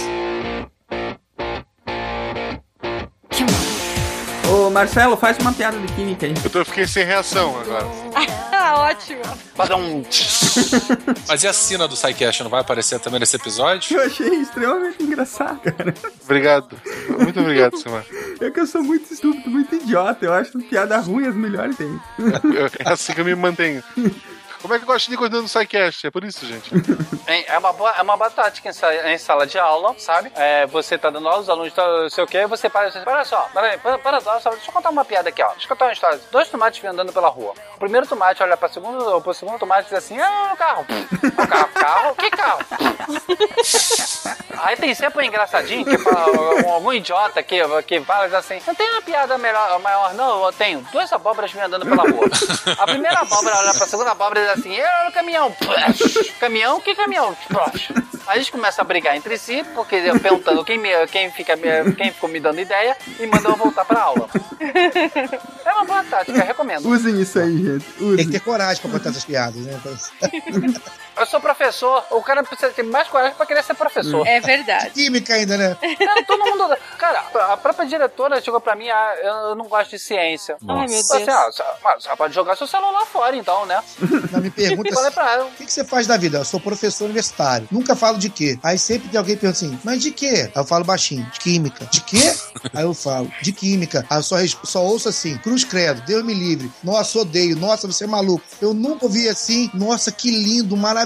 Ô, Marcelo, faz uma piada de química aí. Eu, tô, fiquei sem reação agora. [laughs] Ótimo. Para um. [laughs] Mas e a cena do SciCast não vai aparecer também nesse episódio? Eu achei extremamente engraçado, cara. Obrigado. Muito obrigado, Silmar. É que eu sou muito estúpido, muito idiota. Eu acho piada ruim as melhores tem. É assim que eu me mantenho. [laughs] Como é que eu gosto de continuar no SciCast? É por isso, gente. [laughs] Hein, É uma boa, é uma boa tática em, em sala de aula, sabe? É, você tá dando aula, os alunos estão não sei o quê, você para assim, para só, para aí, para, para só, só, deixa eu contar uma piada aqui, ó. Deixa eu contar uma história. Dois tomates vêm andando pela rua. O primeiro tomate olha pra segundo, pro segundo tomate e diz assim, ah, o carro. O carro, carro, que carro? Aí tem sempre um engraçadinho que fala, um- algum idiota que, que fala assim, não tem uma piada melhor, maior, não, eu tenho. Duas abóboras vêm andando pela rua. A primeira abóbora olha pra segunda abóbora e diz assim, é o caminhão. Caminhão? Que caminhão? Aí eles começam a brigar entre si, porque eu perguntando quem, me, quem, fica, me- quem ficou me dando ideia e mandam eu voltar pra aula. É uma boa tática, recomendo. Usem isso aí, gente. Usem. Tem que ter coragem pra contar essas piadas, né? Eu sou professor, o cara precisa ter mais coragem pra querer ser professor. É verdade. Química ainda, né? Não, todo mundo. Cara, a própria diretora chegou pra mim, ah, eu não gosto de ciência. Ai, meu Assim, Deus. ah, você- mas você pode jogar seu celular fora, então, né? Não, me pergunta Falei assim, pra ela. o que, que você faz da vida? Eu sou professor universitário. Nunca falo de quê? Aí sempre tem alguém pergunta assim, mas de quê? Aí eu falo baixinho, de química. De quê? Aí eu falo, de química. Aí eu só, só ouço assim, cruz credo, Deus me livre. Nossa, odeio. Nossa, você é maluco. Eu nunca ouvi assim. Nossa, que lindo, maravilhoso,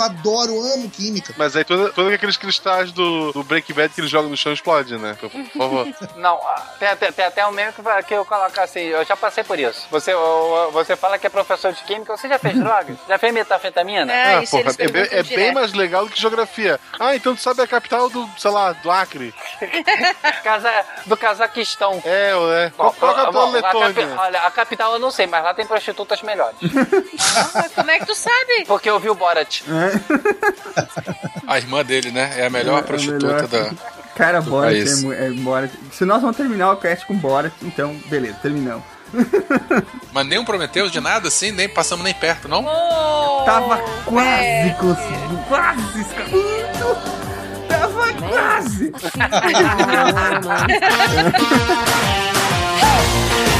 adoro, amo química. Mas aí todos todo aqueles cristais do, do Breaking Bad que eles jogam no chão explode, né? Por, por favor. [laughs] Não, ah, tem, tem- tem até um meme que, que eu coloco assim, eu já passei por isso. Você, você fala que é professor de química, você já fez [laughs] drogas? Já fez metafetamina? Ah, porra, é, bem, é bem mais legal do que geografia. Ah, então tu sabe a capital do, sei lá, do Acre. [laughs] Casa, do Cazaquistão. É, é. Qual, qual a capital da Letônia? olha, a capital eu não sei, mas lá tem prostitutas melhores. Mas como é que tu sabe? Porque eu vi o Borat. [laughs] A irmã dele, né? É a melhor É, é prostituta melhor. da. Cara, do Borat é, país. mu- é Borat. Se nós vamos terminar o cast com Borat, então, beleza, terminamos. [laughs] Mas nem um Prometheus de nada assim, nem passamos nem perto, não? Tava quase conseguindo, quase escapando. Tava quase. [laughs]